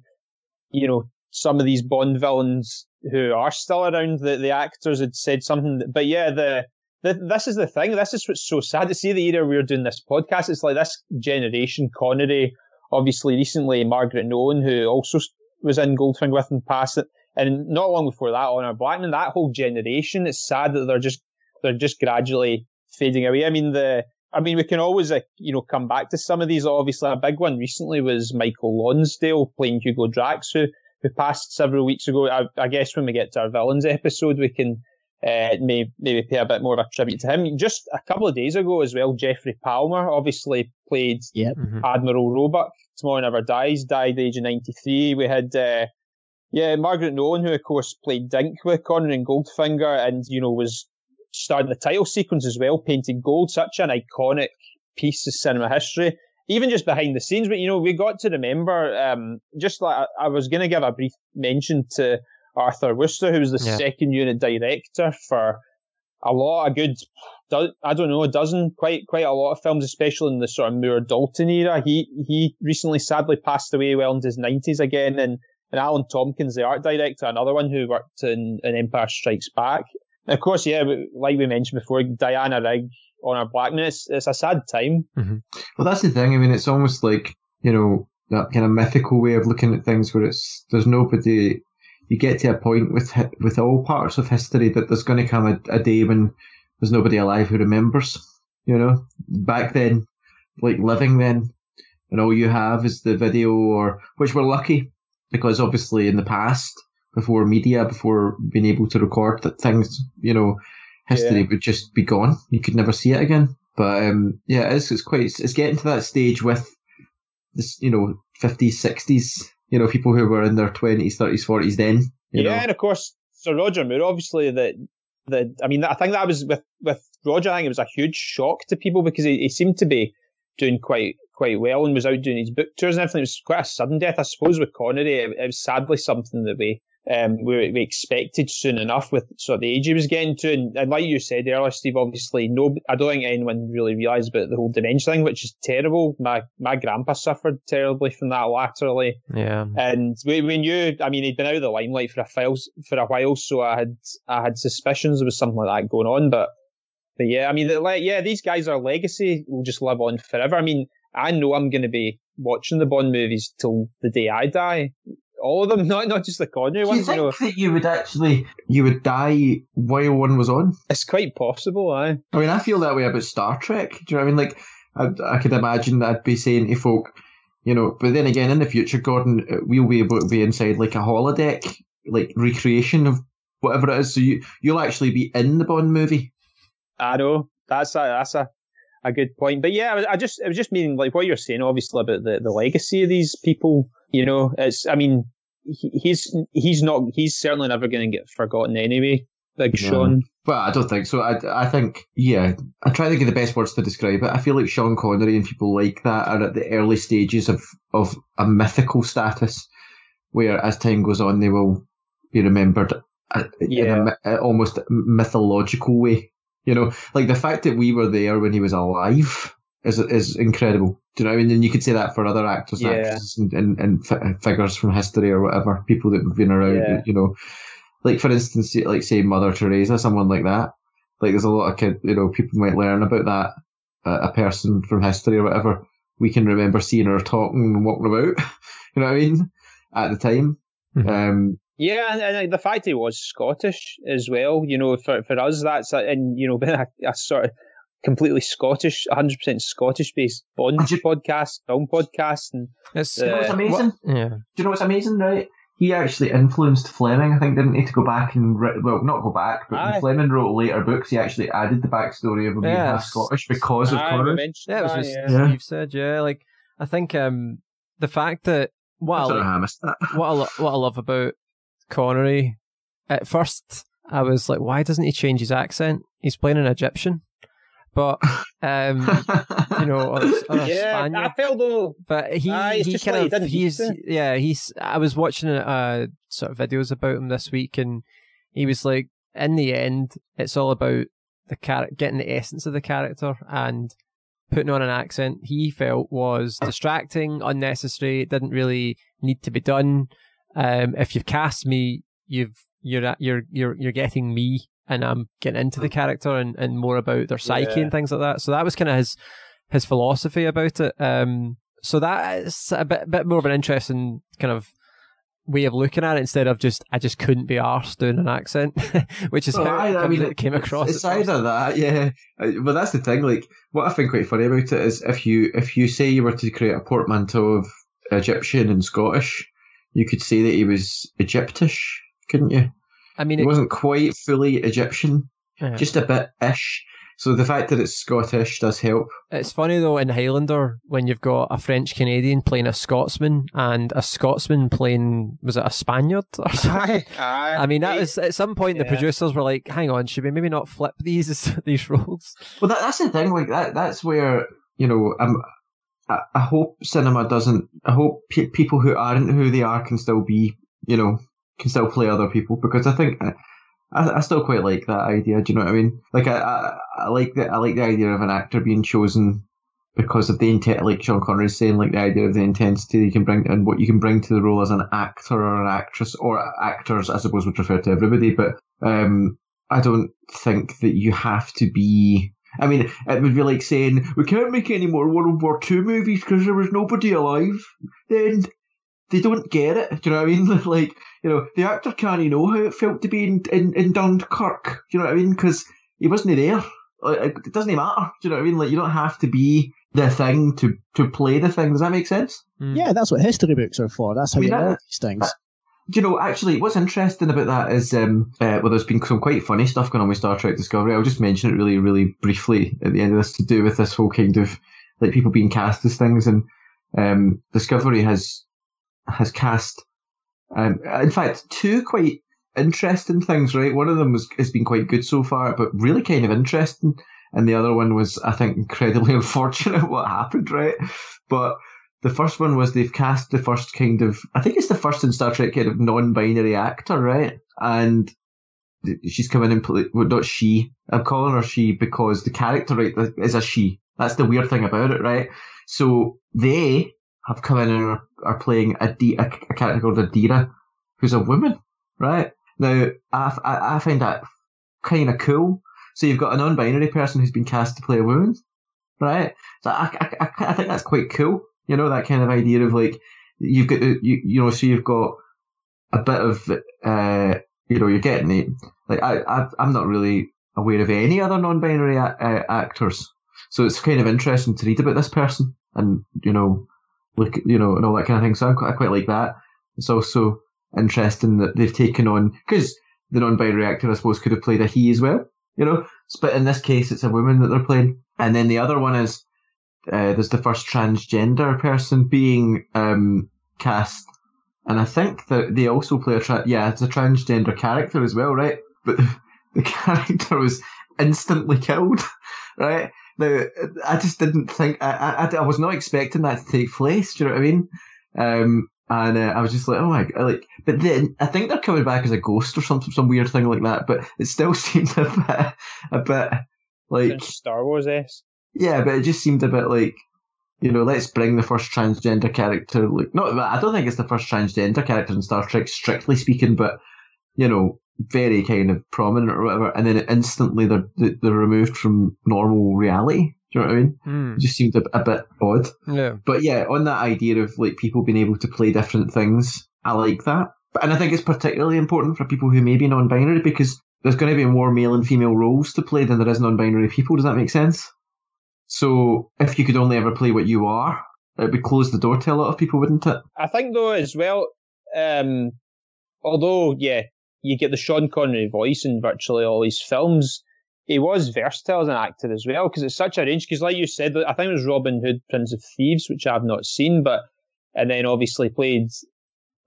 Speaker 4: you know, some of these Bond villains who are still around. The, the actors had said something, but yeah, the, the, this is the thing. This is what's so sad to see the era we are doing this podcast. It's like this generation, Connery, obviously recently Margaret Nolan, who also was in Goldfinger with and passed it. And not long before that, Honor Blackman, that whole generation, it's sad that they're just, they're just gradually fading away. I mean, the, I mean, we can always, uh, you know, come back to some of these. Obviously, a big one recently was Michael Lonsdale playing Hugo Drax, who, who passed several weeks ago. I, I guess when we get to our villains episode, we can uh, may, maybe pay a bit more of a tribute to him. Just a couple of days ago as well, Geoffrey Palmer obviously played
Speaker 3: Yep.
Speaker 1: Mhm.
Speaker 4: Admiral Roebuck. Tomorrow Never Dies, died at the age of 93. We had, uh, yeah, Margaret Nolan, who of course played Dink with Connery and Goldfinger and, you know, was starring the title sequence as well, painted gold, such an iconic piece of cinema history. Even just behind the scenes, but you know, we got to remember, um, just like I, I was going to give a brief mention to Arthur Wooster, who was the
Speaker 1: Yeah.
Speaker 4: second unit director for a lot, a good, do- I don't know, a dozen, quite quite a lot of films, especially in the sort of Moore Dalton era. He he recently sadly passed away well into his nineties again, and and Alan Tomkins, the art director, another one who worked in, in Empire Strikes Back. And of course, yeah, like we mentioned before, Diana Rigg Honor Blackman, It's, it's a sad time. Mm-hmm.
Speaker 2: Well, that's the thing. I mean, it's almost like you know that kind of mythical way of looking at things, where it's there's nobody. You get to a point with with all parts of history that there's going to come a, a day when there's nobody alive who remembers. You know, back then, like living then, and all you have is the video, or which we're lucky because obviously in the past, before media, before being able to record that things, you know, history
Speaker 4: Yeah.
Speaker 2: would just be gone. You could never see it again. But um, yeah, it's it's quite it's getting to that stage with this, you know, fifties, sixties, you know, people who were in their twenties, thirties, forties then. You
Speaker 4: yeah,
Speaker 2: know.
Speaker 4: and of course, Sir Roger Moore, obviously, that the I mean, I think that was with with Roger. I think it was a huge shock to people because he, he seemed to be doing quite quite well and was out doing his book tours and everything. It was quite a sudden death, I suppose, with Connery. It, it was sadly something that we um we, we expected soon enough with sort of the age he was getting to. And, and like you said earlier, Steve, obviously, no, I don't think anyone really realised about the whole dementia thing, which is terrible. My my grandpa suffered terribly from that laterally.
Speaker 1: Yeah.
Speaker 4: And we, we knew, I mean, he'd been out of the limelight for a while, for a while, so I had, I had suspicions there was something like that going on. But, but yeah, I mean, yeah, these guys, are legacy will just live on forever. I mean, I know I'm going to be watching the Bond movies till the day I die. All of them, not not just the Connery
Speaker 2: Do you
Speaker 4: ones. You know,
Speaker 2: think that you would actually you would die while one was on?
Speaker 4: it's quite possible. I
Speaker 2: I mean, I feel that way about Star Trek. Do you know what I mean? Like, I, I could imagine that I'd be saying to folk, you know, but then again, in the future, Gordon, we'll be able to be inside like a holodeck, like recreation of whatever it is. So you you'll actually be in the Bond movie.
Speaker 4: I know that's a that's a, a good point. But yeah, I, was- I just it was just meaning like what you're saying, obviously about the, the legacy of these people. You know, it's I mean he, he's he's not he's certainly never going to get forgotten anyway. Big
Speaker 2: No.
Speaker 4: Sean.
Speaker 2: But I don't think so. I, I think, yeah, I try to get the best words to describe it. I feel like Sean Connery and people like that are at the early stages of, of a mythical status where as time goes on, they will be remembered uh, in a, a almost mythological way. You know, like the fact that we were there when he was alive is is incredible. Do you know what I mean? And you could say that for other actors and
Speaker 4: Yeah.
Speaker 2: actresses and, and, and fi- figures from history or whatever, people that have been around,
Speaker 4: Yeah.
Speaker 2: you know. Like, for instance, like, say, Mother Teresa, someone like that. Like, there's a lot of kid, you know, people might learn about that, uh, a person from history or whatever. We can remember seeing her talking and walking about, you know what I mean? At the time.
Speaker 1: Mhm.
Speaker 2: Um,
Speaker 4: Yeah, and, and the fact he was Scottish as well, you know, for for us, that's a, and you know, being a, a sort of completely Scottish, 100% Scottish based Bond
Speaker 2: you-
Speaker 4: podcast, film podcast, and
Speaker 1: It's
Speaker 4: You know what's
Speaker 1: uh,
Speaker 2: amazing?
Speaker 1: what- yeah.
Speaker 2: Do you know what's amazing, right? He actually influenced Fleming, I think, didn't he, to go back and, ri- well, not go back, but
Speaker 4: Aye.
Speaker 2: when Fleming wrote later books, he actually added the backstory of him being half
Speaker 1: Yes.
Speaker 2: Scottish because of
Speaker 4: Aye,
Speaker 2: Connery.
Speaker 1: Yeah, it was
Speaker 4: that,
Speaker 1: what
Speaker 4: yeah.
Speaker 2: Yeah.
Speaker 1: Steve said. Yeah, like I think um the fact that what I,
Speaker 2: I
Speaker 1: like-
Speaker 2: how I missed that.
Speaker 1: what I, lo- what I love about Connery, at first I was like, why doesn't he change his accent? He's playing an Egyptian, but um, you know, or, or a
Speaker 4: Yeah,
Speaker 1: Spaniard.
Speaker 4: I felt though.
Speaker 1: But he,
Speaker 4: Aye, it's
Speaker 1: he
Speaker 4: just
Speaker 1: kind
Speaker 4: like he
Speaker 1: of
Speaker 4: didn't
Speaker 1: he's
Speaker 4: used
Speaker 1: yeah he's I was watching uh sort of videos about him this week and he was like in the end it's all about the char- getting the essence of the character and putting on an accent he felt was distracting unnecessary it didn't really need to be done um if you've cast me you've you're you're you're you're getting me and I'm getting into the character and, and more about their psyche
Speaker 4: Yeah.
Speaker 1: and things like that so that was kind of his his philosophy about it. Um, so that is a bit bit more of an interesting kind of way of looking at it instead of just I just couldn't be arsed doing an accent, which is
Speaker 2: Well,
Speaker 1: how
Speaker 2: I-
Speaker 1: it,
Speaker 2: I mean,
Speaker 1: it came across.
Speaker 2: It's
Speaker 1: first.
Speaker 2: either that, yeah. But that's the thing. Like, what I find quite funny about it is if you if you say you were to create a portmanteau of Egyptian and Scottish, you could say that he was Egyptish, couldn't you?
Speaker 1: I mean,
Speaker 2: he
Speaker 1: it,
Speaker 2: wasn't quite fully Egyptian,
Speaker 1: yeah.
Speaker 2: just a bit ish. So the fact that it's Scottish does help.
Speaker 1: It's funny though in Highlander when you've got a French Canadian playing a Scotsman and a Scotsman playing was it a Spaniard or something?
Speaker 4: Aye, aye.
Speaker 1: I mean that was at some point the producers were like, "Hang on, should we maybe not flip these these roles?"
Speaker 2: Well, that, that's the thing. Like that. That's where you know. Um, I, I hope cinema doesn't. I hope pe- people who aren't who they are can still be. You know, can still play other people because I think. I, I, still quite like that idea. Do you know what I mean? Like I, I, I like the I like the idea of an actor being chosen because of the intent, like Sean Connery's saying, like the idea of the intensity you can bring and what you can bring to the role as an actor or an actress or actors, I suppose, would refer to everybody. But um, I don't think that you have to be. I mean, it would be like saying we can't make any more World War Two movies because there was nobody alive. Then they don't get it. Do you know what I mean? like, you know, the actor can't even know how it felt to be in in, in Dunkirk. Do you know what I mean? Because he wasn't there. Like, it doesn't even matter. Do you know what I mean? Like, you don't have to be the thing to to play the thing. Does that make sense?
Speaker 1: Mm.
Speaker 3: Yeah, that's what history books are for. That's how
Speaker 2: I mean,
Speaker 3: you
Speaker 2: that-
Speaker 3: learn these things.
Speaker 2: Do you know, actually, what's interesting about that is, um, uh, well, there's been some quite funny stuff going on with Star Trek Discovery. I'll just mention it really, really briefly at the end of this to do with this whole kind of like people being cast as things. And um, Discovery has has cast, um, in fact, two quite interesting things. Right, one of them was has been quite good so far, but really kind of interesting. And the other one was, I think, incredibly unfortunate what happened. Right, but the first one was they've cast the first kind of, I think it's the first in Star Trek kind of non-binary actor, right? And she's come in and play, well, not she. I'm calling her she because the character, right, is a she. That's the weird thing about it, right? So they have come in and are, playing a, D, a, a character called Adira, who's a woman, right? Now, I, I, I find that kind of cool. So you've got a non-binary person who's been cast to play a woman, right? So I, I, I, think that's quite cool. You know, that kind of idea of like, you've got, you, you know, so you've got a bit of, uh, you know, you're getting it. Like, I, I, I'm not really aware of any other non-binary a- actors. So it's kind of interesting to read about this person and, you know, look, you know, and all that kind of thing. So I'm quite, I quite like that. It's also interesting that they've taken on, because the non-binary actor, I suppose, could have played a he as well, you know, but in this case, it's a woman that they're playing. And then the other one is, uh, there's the first transgender person being um, cast, and I think that they also play a tra- yeah, it's a transgender character as well, right? But the, the character was instantly killed, right? Now I just didn't think I, I I was not expecting that to take place. Do you know what I mean? Um, and uh, I was just like, oh my, god, like, but then I think they're coming back as a ghost or something, some weird thing like that. But it still seemed a bit, a bit like
Speaker 4: Star Wars S.
Speaker 2: yeah, but it just seemed a bit like, you know, let's bring the first transgender character. Like, not, I don't think it's the first transgender character in Star Trek, strictly speaking, but you know, very kind of prominent or whatever. And then instantly they're they're removed from normal reality. Do you know what I mean?
Speaker 1: Mm.
Speaker 2: It just seemed a, a bit odd.
Speaker 1: Yeah.
Speaker 2: But yeah, on that idea of like people being able to play different things, I like that. But- And I think it's particularly important for people who may be non-binary because there's going to be more male and female roles to play than there is non-binary people. Does that make sense? So if you could only ever play what you are, it would close the door to a lot of people, wouldn't it?
Speaker 4: I think though as well, um, although yeah, you get the Sean Connery voice in virtually all his films. He was versatile as an actor as well because it's such a range. Because like you said, I think it was Robin Hood, Prince of Thieves, which I've not seen, but and then obviously played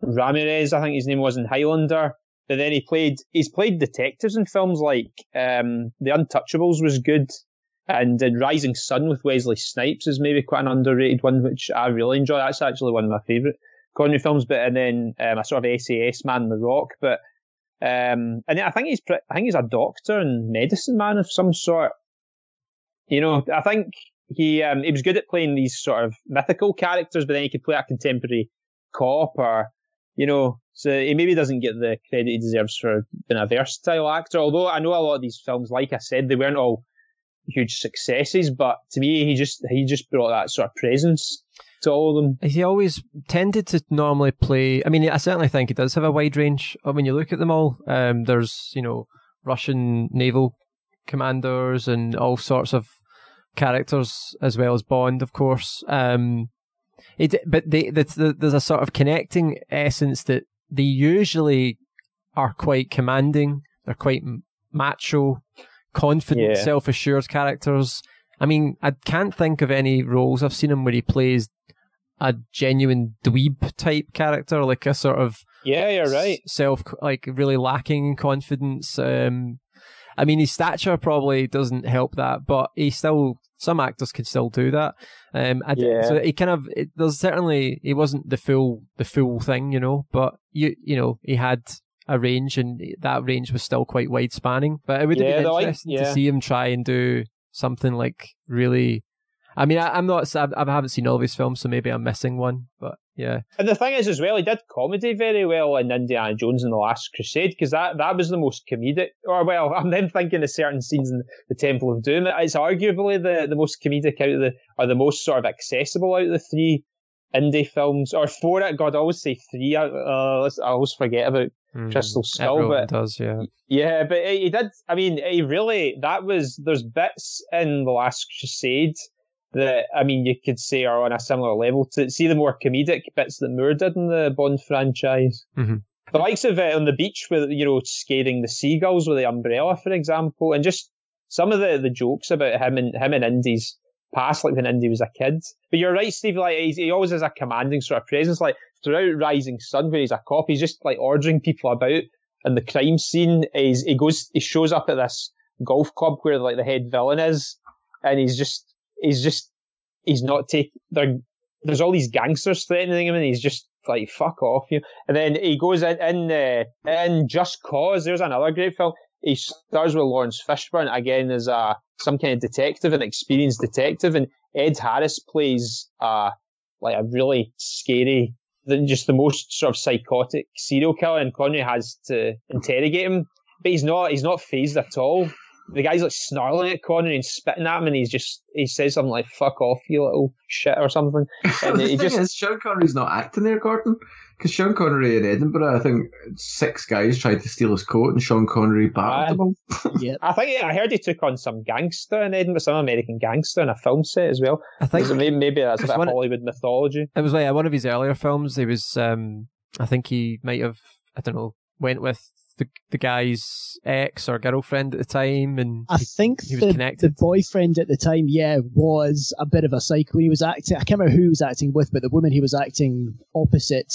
Speaker 4: Ramirez. I think his name was in Highlander. But then he played he's played detectives in films like um, The Untouchables was good. And uh, Rising Sun with Wesley Snipes is maybe quite an underrated one, which I really enjoy. That's actually one of my favourite Connery films. But and then um, a sort of SAS man, The Rock. But um, and I think he's pre- I think he's a doctor and medicine man of some sort. You know, I think he um, he was good at playing these sort of mythical characters, but then he could play a contemporary cop or you know. So he maybe doesn't get the credit he deserves for being a versatile actor. Although I know a lot of these films, like I said, they weren't all huge successes, but to me, he just he just brought that sort of presence to all of them.
Speaker 1: He always tended to normally play. I mean, I certainly think he does have a wide range. uh, When you look at them all, um, there's you know Russian naval commanders and all sorts of characters, as well as Bond, of course. Um, it, but they, the, the, there's a sort of connecting essence that they usually are quite commanding. They're quite macho, confident,
Speaker 4: Yeah.
Speaker 1: self-assured characters. I mean, I can't think of any roles I've seen him where he plays a genuine dweeb type character, like a sort of
Speaker 4: Yeah, you're right.
Speaker 1: self, like really lacking confidence. Um, I mean, his stature probably doesn't help that, but he still. Some actors can still do that. Um, I
Speaker 4: Yeah.
Speaker 1: so he kind of it, there's certainly he wasn't the full the full thing, you know, but you you know he had a range and that range was still quite wide spanning. But it would have
Speaker 4: Yeah,
Speaker 1: been
Speaker 4: the, like,
Speaker 1: interesting to see him try and do something like really. I mean, I, I'm not. I, I haven't seen all of his films, so maybe I'm missing one. But yeah,
Speaker 4: And the thing is, as well, he did comedy very well in Indiana Jones and the Last Crusade because that, that was the most comedic. Or well, I'm then thinking of certain scenes in the Temple of Doom. It's arguably the, the most comedic out of the, or the most sort of accessible out of the three indie films, or four. God, I always say three. I, uh, I always forget about Crystal Skull, but
Speaker 1: does. Yeah.
Speaker 4: yeah, but he he did. I mean, he really that was. There's bits in the Last Crusade that I mean you could say are on a similar level to see the more comedic bits that Moore did in the Bond franchise.
Speaker 1: Mhm.
Speaker 4: The likes of it on the beach with you know scaring the seagulls with the umbrella, for example, and just some of the, the jokes about him and him and Indy's past, like when Indy was a kid. But you're right, Steve. Like he's, he always has a commanding sort of presence. Like throughout Rising Sun, when he's a cop, he's just like ordering people about. And the crime scene is he goes, he shows up at this golf club where like the head villain is, and he's just, he's just, he's not taking. There's all these gangsters threatening him, and he's just like fuck off you. And then he goes in in uh, in Just Cause. There's another great film. He stars with Laurence Fishburne again as a some kind of detective, an experienced detective, and Ed Harris plays uh like a really scary, just the most sort of psychotic serial killer, and Connery has to interrogate him, but he's not he's not phased at all. The guy's like snarling at Connery and spitting at him, and he's just he says something like "fuck off, you little shit" or something. And
Speaker 2: the
Speaker 4: he
Speaker 2: thing
Speaker 4: just
Speaker 2: is, Sean Connery's not acting there, Gordon. Because Sean Connery in Edinburgh, I think six guys tried to steal his coat, and Sean Connery battered them all.
Speaker 3: yeah.
Speaker 4: I think I heard he took on some gangster in Edinburgh, some American gangster in a film set as well.
Speaker 1: I think
Speaker 4: So maybe, maybe that's a
Speaker 1: it's
Speaker 4: bit of
Speaker 1: one-
Speaker 4: Hollywood mythology.
Speaker 1: It was like one of his earlier films. He was, um, I think he might have, I don't know, went with the the guy's ex or girlfriend at the time, and
Speaker 3: I think
Speaker 1: he was
Speaker 3: the, the boyfriend at the time, yeah, was a bit of a psycho. He was acting. I can't remember who he was acting with, but the woman he was acting opposite,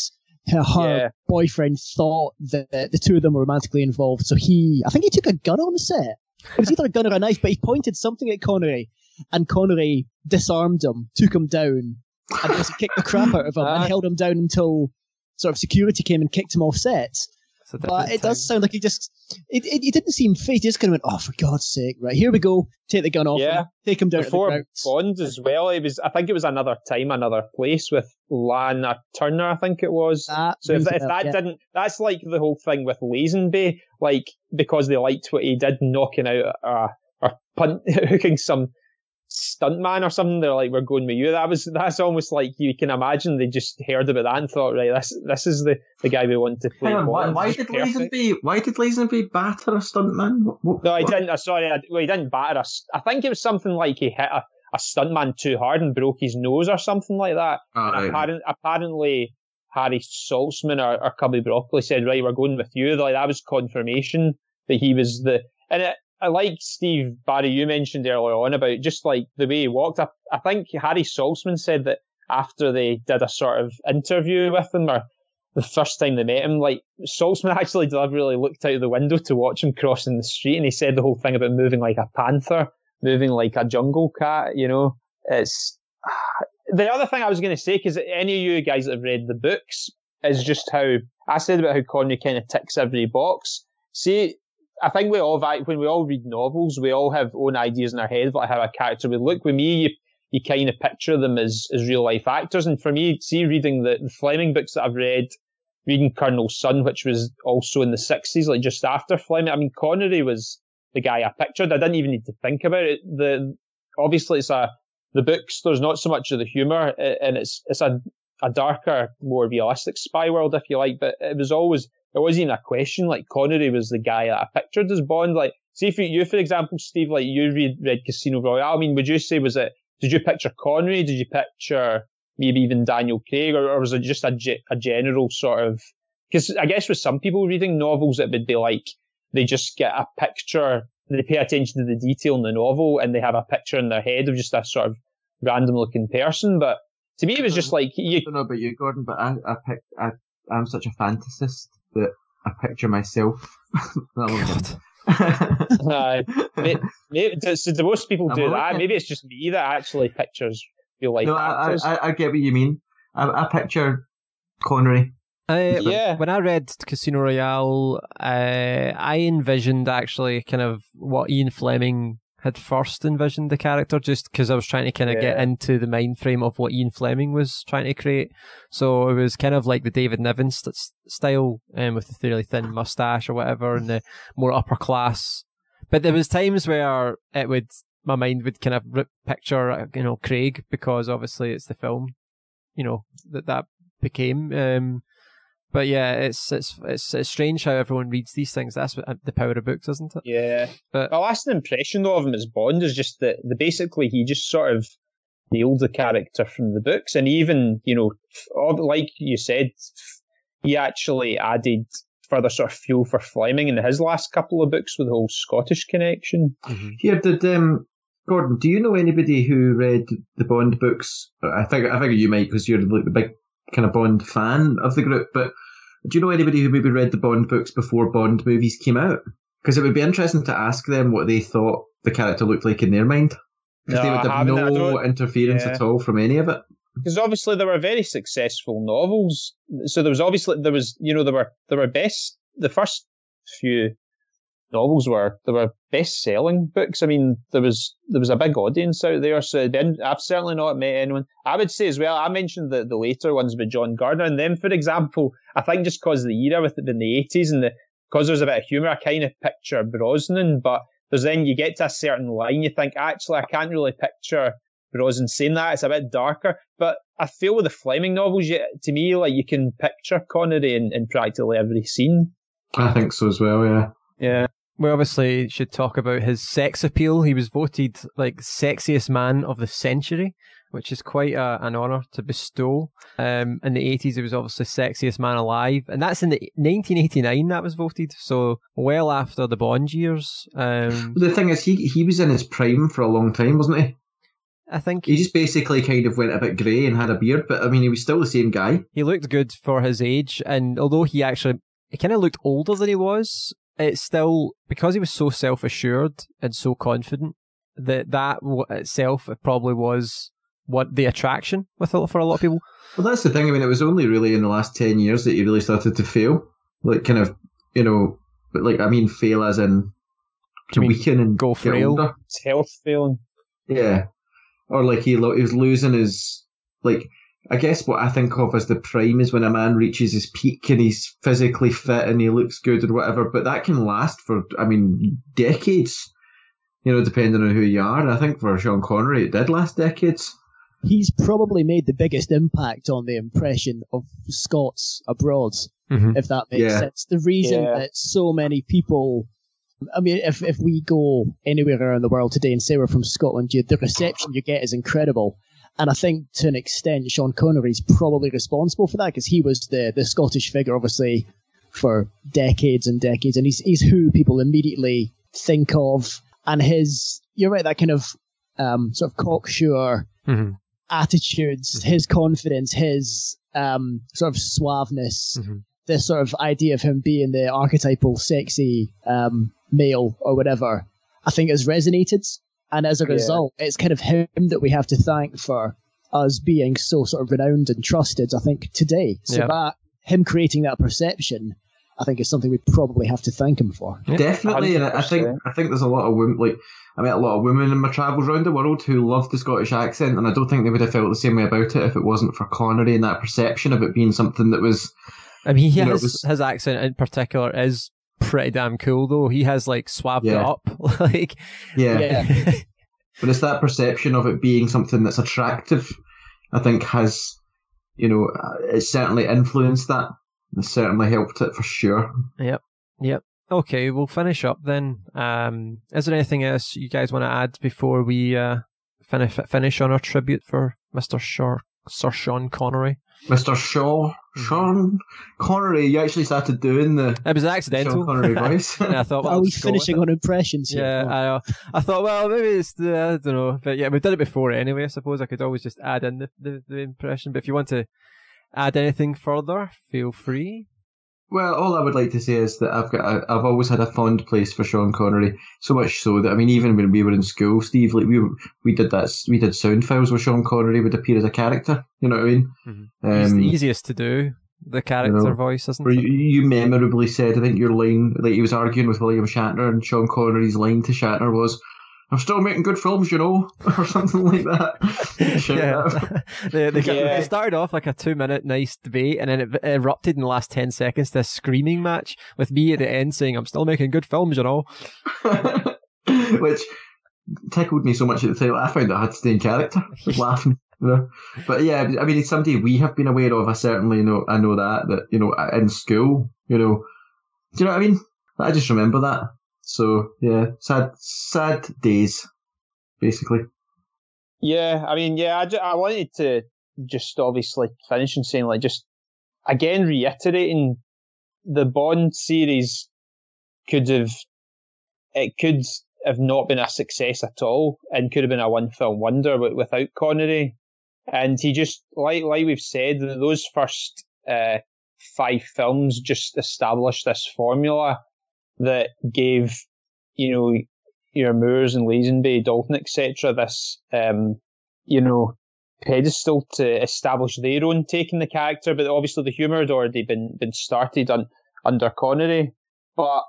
Speaker 3: her, her
Speaker 4: Yeah.
Speaker 3: boyfriend thought that the two of them were romantically involved. So he, I think he took a gun on the set. It was either a gun or a knife, but he pointed something at Connery, and Connery disarmed him, took him down, and just kicked the crap out of him, and
Speaker 1: Ah.
Speaker 3: held him down until sort of security came and kicked him off set.
Speaker 1: It's a
Speaker 3: But
Speaker 1: different
Speaker 3: it does sound like he just it, it, he didn't seem phased. He just kind of went, "Oh, for God's sake! Right here we go. Take the gun off.
Speaker 4: Yeah.
Speaker 3: him, take him down
Speaker 4: Before
Speaker 3: to the.
Speaker 4: Bond as well, it was I think it was another time, another place with Lana Turner, I think it was.
Speaker 3: That
Speaker 4: So if, if
Speaker 3: bell,
Speaker 4: that
Speaker 3: yeah.
Speaker 4: didn't, that's like the whole thing with Lazenby, like because they liked what he did, knocking out uh, or punt, hooking some stuntman or something. They're like, "We're going with you." That was that's almost like you can imagine they just heard about that and thought, "Right, this this is the, the guy we want to play."
Speaker 2: On, why, why did
Speaker 4: perfect."
Speaker 2: Lazenby? Why did Lazenby batter a stuntman? What, what,
Speaker 4: No,
Speaker 2: what-
Speaker 4: didn't. Uh, sorry, I, well, he didn't batter us. I think it was something like he hit a, a stuntman too hard and broke his nose or something like that. And
Speaker 2: right.
Speaker 4: apparent, apparently, Harry Saltzman or, or Cubby Broccoli said, "Right, we're going with you." Like that was confirmation that he was the. And it, I like Steve Barry. You mentioned earlier on about just like the way he walked. I, I think Harry Saltzman said that after they did a sort of interview with him or the first time they met him, like Saltzman actually deliberately looked out of the window to watch him crossing the street, and he said the whole thing about moving like a panther, moving like a jungle cat. You know, it's the other thing I was going to say because any of you guys that have read the books is just how I said about how Connery kind of ticks every box. See, I think we all when we all read novels, we all have own ideas in our head about how a character would look. With me, you, you kind of picture them as, as real life actors. And for me, see, reading the, the Fleming books that I've read, reading Colonel Sun, which was also in the 60s, like just after Fleming, I mean, Connery was the guy I pictured. I didn't even need to think about it. The, obviously it's a, the books, there's not so much of the humour and it's, it's a, a darker, more realistic spy world, if you like, but it was always, there wasn't even a question. Like Connery was the guy that I pictured as Bond. Like, see for you, for example, Steve, like you read, read Casino Royale. I mean, would you say was it? Did you picture Connery? Did you picture maybe even Daniel Craig, or, or was it just a, ge- a general sort of because I guess with some people reading novels, it would be like they just get a picture, they pay attention to the detail in the novel, and they have a picture in their head of just a sort of random looking person. But to me, it was just mm-hmm. like you.
Speaker 2: I don't know about you, Gordon, but I, I pick, I, I'm such a fantasist that I picture myself.
Speaker 1: God.
Speaker 4: Uh, maybe, maybe, so do most people do that? Maybe it's just me that actually pictures feel like
Speaker 2: no, I,
Speaker 4: actors.
Speaker 2: I, I get what you mean. I, I picture Connery.
Speaker 1: I,
Speaker 4: Yeah.
Speaker 1: When I read Casino Royale, uh, I envisioned actually kind of what Ian Fleming had first envisioned the character, just because I was trying to kind of get into the mind frame of what Ian Fleming was trying to create. So it was kind of like the David Niven st- style, um, with the really thin mustache or whatever, and the more upper class. But there was times where it would, my mind would kind of rip picture, you know, Craig, because obviously it's the film, you know, that that became. Um, but yeah, it's it's it's it's strange how everyone reads these things. That's what, uh, the power of books, isn't it?
Speaker 4: yeah.
Speaker 1: But
Speaker 4: My last impression though of him as Bond is just that the basically he just sort of nailed the character from the books, and even you know, like you said, he actually added further sort of fuel for Fleming in his last couple of books with the whole Scottish connection.
Speaker 2: Here, did um, Gordon? Do you know anybody who read the Bond books? I think I figure you might because you're like the big kind of Bond fan of the group. But do you know anybody who maybe read the Bond books before Bond movies came out? Because it would be interesting to ask them what they thought the character looked like in their mind. Because they would have no interference
Speaker 4: yeah.
Speaker 2: at all from any of it.
Speaker 4: because obviously there were very successful novels. So there was obviously there was you know there were there were best the first few novels were there were best selling books. I mean there was there was a big audience out there. So then I've certainly not met anyone. I would say as well. I mentioned the the later ones with John Gardner and them for example. I think just because of the era with it in the eighties and the because there's a bit of humour, I kind of picture Brosnan, but there's then you get to a certain line, you think actually I can't really picture Brosnan saying that. It's a bit darker, but I feel with the Fleming novels, you, to me, like you can picture Connery in, in practically every scene.
Speaker 2: I think so as well. Yeah.
Speaker 4: Yeah,
Speaker 1: we obviously should talk about his sex appeal. He was voted like sexiest man of the century, which is quite a, an honor to bestow. Um, in the eighties, he was obviously sexiest man alive, and that's in the 1989 that was voted. So well after the Bond years. Um,
Speaker 2: The thing is, he he was in his prime for a long time, wasn't he?
Speaker 1: I think
Speaker 2: He just basically kind of went a bit grey and had a beard, but I mean, he was still the same guy.
Speaker 1: he looked good for his age, and although he actually he kind of looked older than he was, it's still because he was so self assured and so confident that that w- itself probably was what the attraction with a, for a lot of people.
Speaker 2: Well, that's the thing. I mean, it was only really in the last 10 years that he really started to fail. Like, kind of, you know, but like, I mean, fail as in to weaken and
Speaker 1: go
Speaker 2: get
Speaker 1: frail?
Speaker 4: it's health failing.
Speaker 2: Yeah. Or like he, lo- he was losing his, like, I guess what I think of as the prime is when a man reaches his peak and he's physically fit and he looks good or whatever, but that can last for, I mean, decades, you know, depending on who you are. And I think for Sean Connery, it did last decades.
Speaker 3: He's probably made the biggest impact on the impression of Scots abroad,
Speaker 1: Mhm.
Speaker 3: if that makes
Speaker 2: Yeah.
Speaker 3: sense. The reason
Speaker 4: Yeah.
Speaker 3: that so many people, I mean, if, if we go anywhere around the world today and say we're from Scotland, you, the reception you get is incredible. And I think to an extent, Sean Connery is probably responsible for that because he was the, the Scottish figure, obviously, for decades and decades. And he's, he's who people immediately think of. And his, you're right, that kind of um, sort of cocksure
Speaker 1: Mhm.
Speaker 3: attitudes, his confidence, his um, sort of suaveness,
Speaker 1: Mhm.
Speaker 3: this sort of idea of him being the archetypal sexy um, male or whatever, I think has resonated. And as a
Speaker 4: Yeah.
Speaker 3: result, it's kind of him that we have to thank for us being so sort of renowned and trusted, I think, today. So
Speaker 1: Yeah.
Speaker 3: that, him creating that perception, I think is something we probably have to thank him for.
Speaker 1: Yeah,
Speaker 2: Definitely, and I I think I think there's a lot of women like I met a lot of women in my travels around the world who love the Scottish accent, and I don't think they would have felt the same way about it if it wasn't for Connery and that perception of it being something that was.
Speaker 1: I mean, he
Speaker 2: You know,
Speaker 1: has
Speaker 2: was-
Speaker 1: his accent in particular is pretty damn cool though. He has like swabbed it up, like
Speaker 2: Yeah,
Speaker 3: Yeah.
Speaker 2: but it's that perception of it being something that's attractive. I think has, you know, it certainly influenced that. It's certainly helped it for sure. Yep. Yep.
Speaker 1: Okay, we'll finish up then. Um, is there anything else you guys want to add before we uh, finish finish on our tribute for Mister Sean Sir Sean Connery.
Speaker 2: Mr. Shaw, Sean Connery. You actually started doing the
Speaker 1: It was
Speaker 2: Sean
Speaker 1: accidental.
Speaker 2: Connery voice.
Speaker 1: and I thought, well,
Speaker 3: Are
Speaker 1: I'll
Speaker 3: we
Speaker 1: just go with
Speaker 3: finishing on impressions here?
Speaker 1: Yeah, I know. I thought, well, maybe it's the, I don't know. But yeah, we did it before anyway. I suppose I could always just add in the, the, the impression. But if you want to add anything further, feel free.
Speaker 2: Well, all I would like to say is that I've got a, I've always had a fond place for Sean Connery. So much so that I mean, even when we were in school, Steve, like we were, we did that we did sound files where Sean Connery would appear as a character. You know what I mean?
Speaker 1: Mhm. He's
Speaker 2: Um,
Speaker 1: the easiest to do. The character
Speaker 2: know,
Speaker 1: voice, isn't it?
Speaker 2: you, you memorably said, I think your line, like he was arguing with William Shatner, and Sean Connery's line to Shatner was, "I'm still making good films, you know," or something like that. Shout
Speaker 1: yeah. they, they,
Speaker 4: Yeah.
Speaker 1: they started off like a two minute nice debate and then it erupted in the last 10 seconds to a screaming match with me at the end saying, I'm still making good films, you know.
Speaker 2: which tickled me so much at the time. I found that I had to stay in character, laughing. You know, but yeah, I mean, it's somebody we have been aware of. I certainly know. I know that that you know in school. You know, do you know what I mean? I just remember that. So yeah, sad, sad days, basically.
Speaker 4: Yeah, I mean, yeah, I, ju- I wanted to just obviously finish and saying, like, just again reiterating the Bond series could have, it could have not been a success at all and could have been a one film wonder wi- without Connery. And he just, like, like we've said, those first, uh, five films just established this formula that gave, you know, your Moores and Lazenby, Dalton, etc., this, um, you know, pedestal to establish their own take in the character. But obviously, the humour had already been been started under Connery. But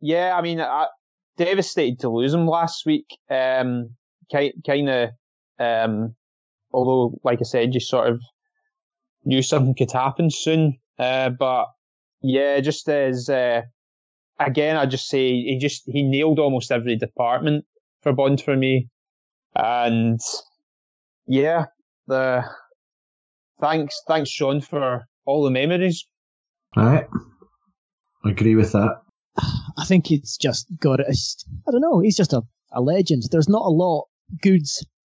Speaker 4: yeah, I mean, I, devastated to lose him last week. Um, kind kind of, um, although, like I said, you sort of knew something could happen soon. Uh, but yeah, just as uh, again, I just say he just he nailed almost every department for Bond for me, and yeah, the thanks thanks Sean for all the memories.
Speaker 2: All right, I agree with that.
Speaker 3: I think he's just got it. I don't know. He's just a, a legend. There's not a lot good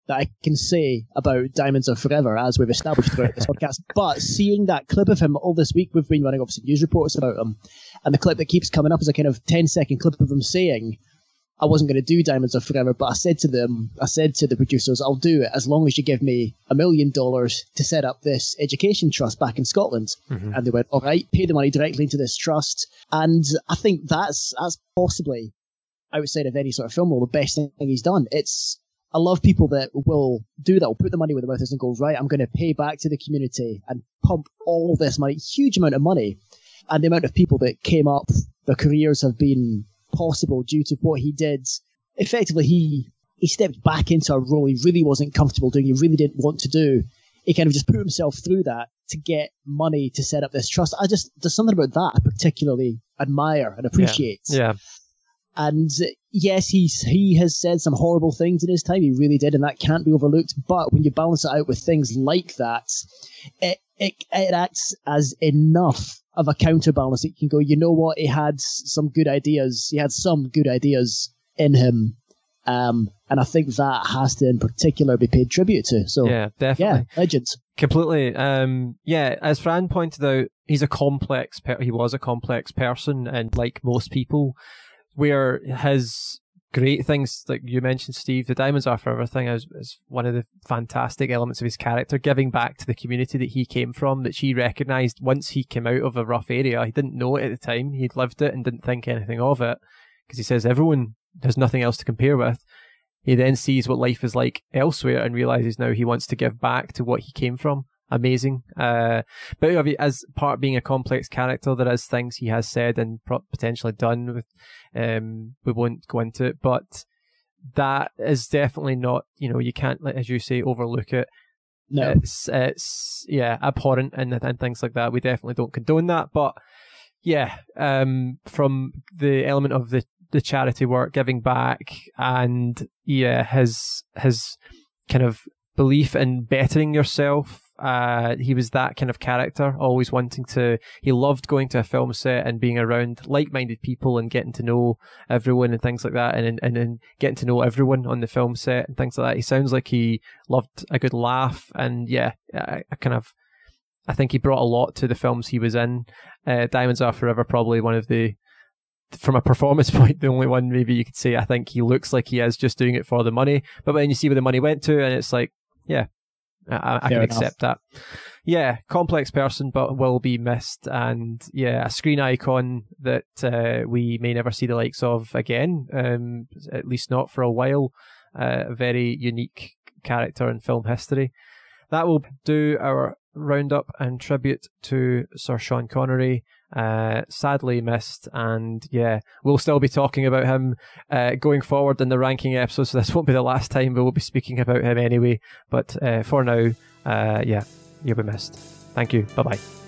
Speaker 3: that I can say about Diamonds Are Forever, as we've established throughout this podcast. But seeing that clip of him all this week, we've been running obviously news reports about him, and the clip that keeps coming up is a kind of 10 second clip of him saying, I wasn't going to do Diamonds Are Forever, but I said to them, I said to the producers, I'll do it as long as you give me a million dollars to set up this education trust back in Scotland.
Speaker 1: Mhm.
Speaker 3: And they went, all right, pay the money directly into this trust. And I think that's that's possibly outside of any sort of film role the best thing he's done. It's I love people that will do that, will put the money where the mouth is and go, right, I'm going to pay back to the community and pump all this money, huge amount of money. And the amount of people that came up, their careers have been possible due to what he did. Effectively, he he stepped back into a role he really wasn't comfortable doing, he really didn't want to do. He kind of just put himself through that to get money to set up this trust. I just, there's something about that I particularly admire and appreciate.
Speaker 1: Yeah.
Speaker 3: And uh, yes, he's he has said some horrible things in his time. He really did, and that can't be overlooked. But when you balance it out with things like that, it it, it acts as enough of a counterbalance. It can go, you know what? He had some good ideas. He had some good ideas in him, um, and I think that has to, in particular, be paid tribute to. So
Speaker 1: Yeah, definitely.
Speaker 3: yeah, legends.
Speaker 1: Completely. Um, yeah, as Fran pointed out, he's a complex. Per- he was a complex person, and like most people, where his great things, like you mentioned, Steve, the diamonds are for everything is, is one of the fantastic elements of his character, giving back to the community that he came from, that she recognised once he came out of a rough area. He didn't know it at the time. He'd lived it and didn't think anything of it because he says everyone has nothing else to compare with. He then sees what life is like elsewhere and realizes now he wants to give back to what he came from. Amazing. Uh, but as part of being a complex character, there is things he has said and pro- potentially done with, um, we won't go into it, but that is definitely not, you know, you can't, as you say, overlook it.
Speaker 3: No,
Speaker 1: It's, it's, yeah, abhorrent and, and things like that. We definitely don't condone that, but yeah, um, from the element of the, the charity work, giving back, and yeah, his his kind of belief in bettering yourself Uh, he was that kind of character, always wanting to. He loved going to a film set and being around like-minded people and getting to know everyone and things like that, and and then getting to know everyone on the film set and things like that. He sounds like he loved a good laugh, and yeah, I, I kind of. I think he brought a lot to the films he was in. Uh, Diamonds Are Forever, probably one of the from a performance point, the only one maybe you could say I think he looks like he is just doing it for the money. But when you see where the money went to, and it's like, yeah, I, I can enough. accept that. Yeah, complex person, but will be missed, and yeah, a screen icon that uh, we may never see the likes of again, um, at least not for a while. Uh, a very unique character in film history. That will do our roundup and tribute to Sir Sean Connery. Uh, sadly missed, and yeah, we'll still be talking about him uh, going forward in the ranking episodes. So this won't be the last time we will be speaking about him anyway. But uh, for now, uh, yeah, you'll be missed. Thank you. Bye bye.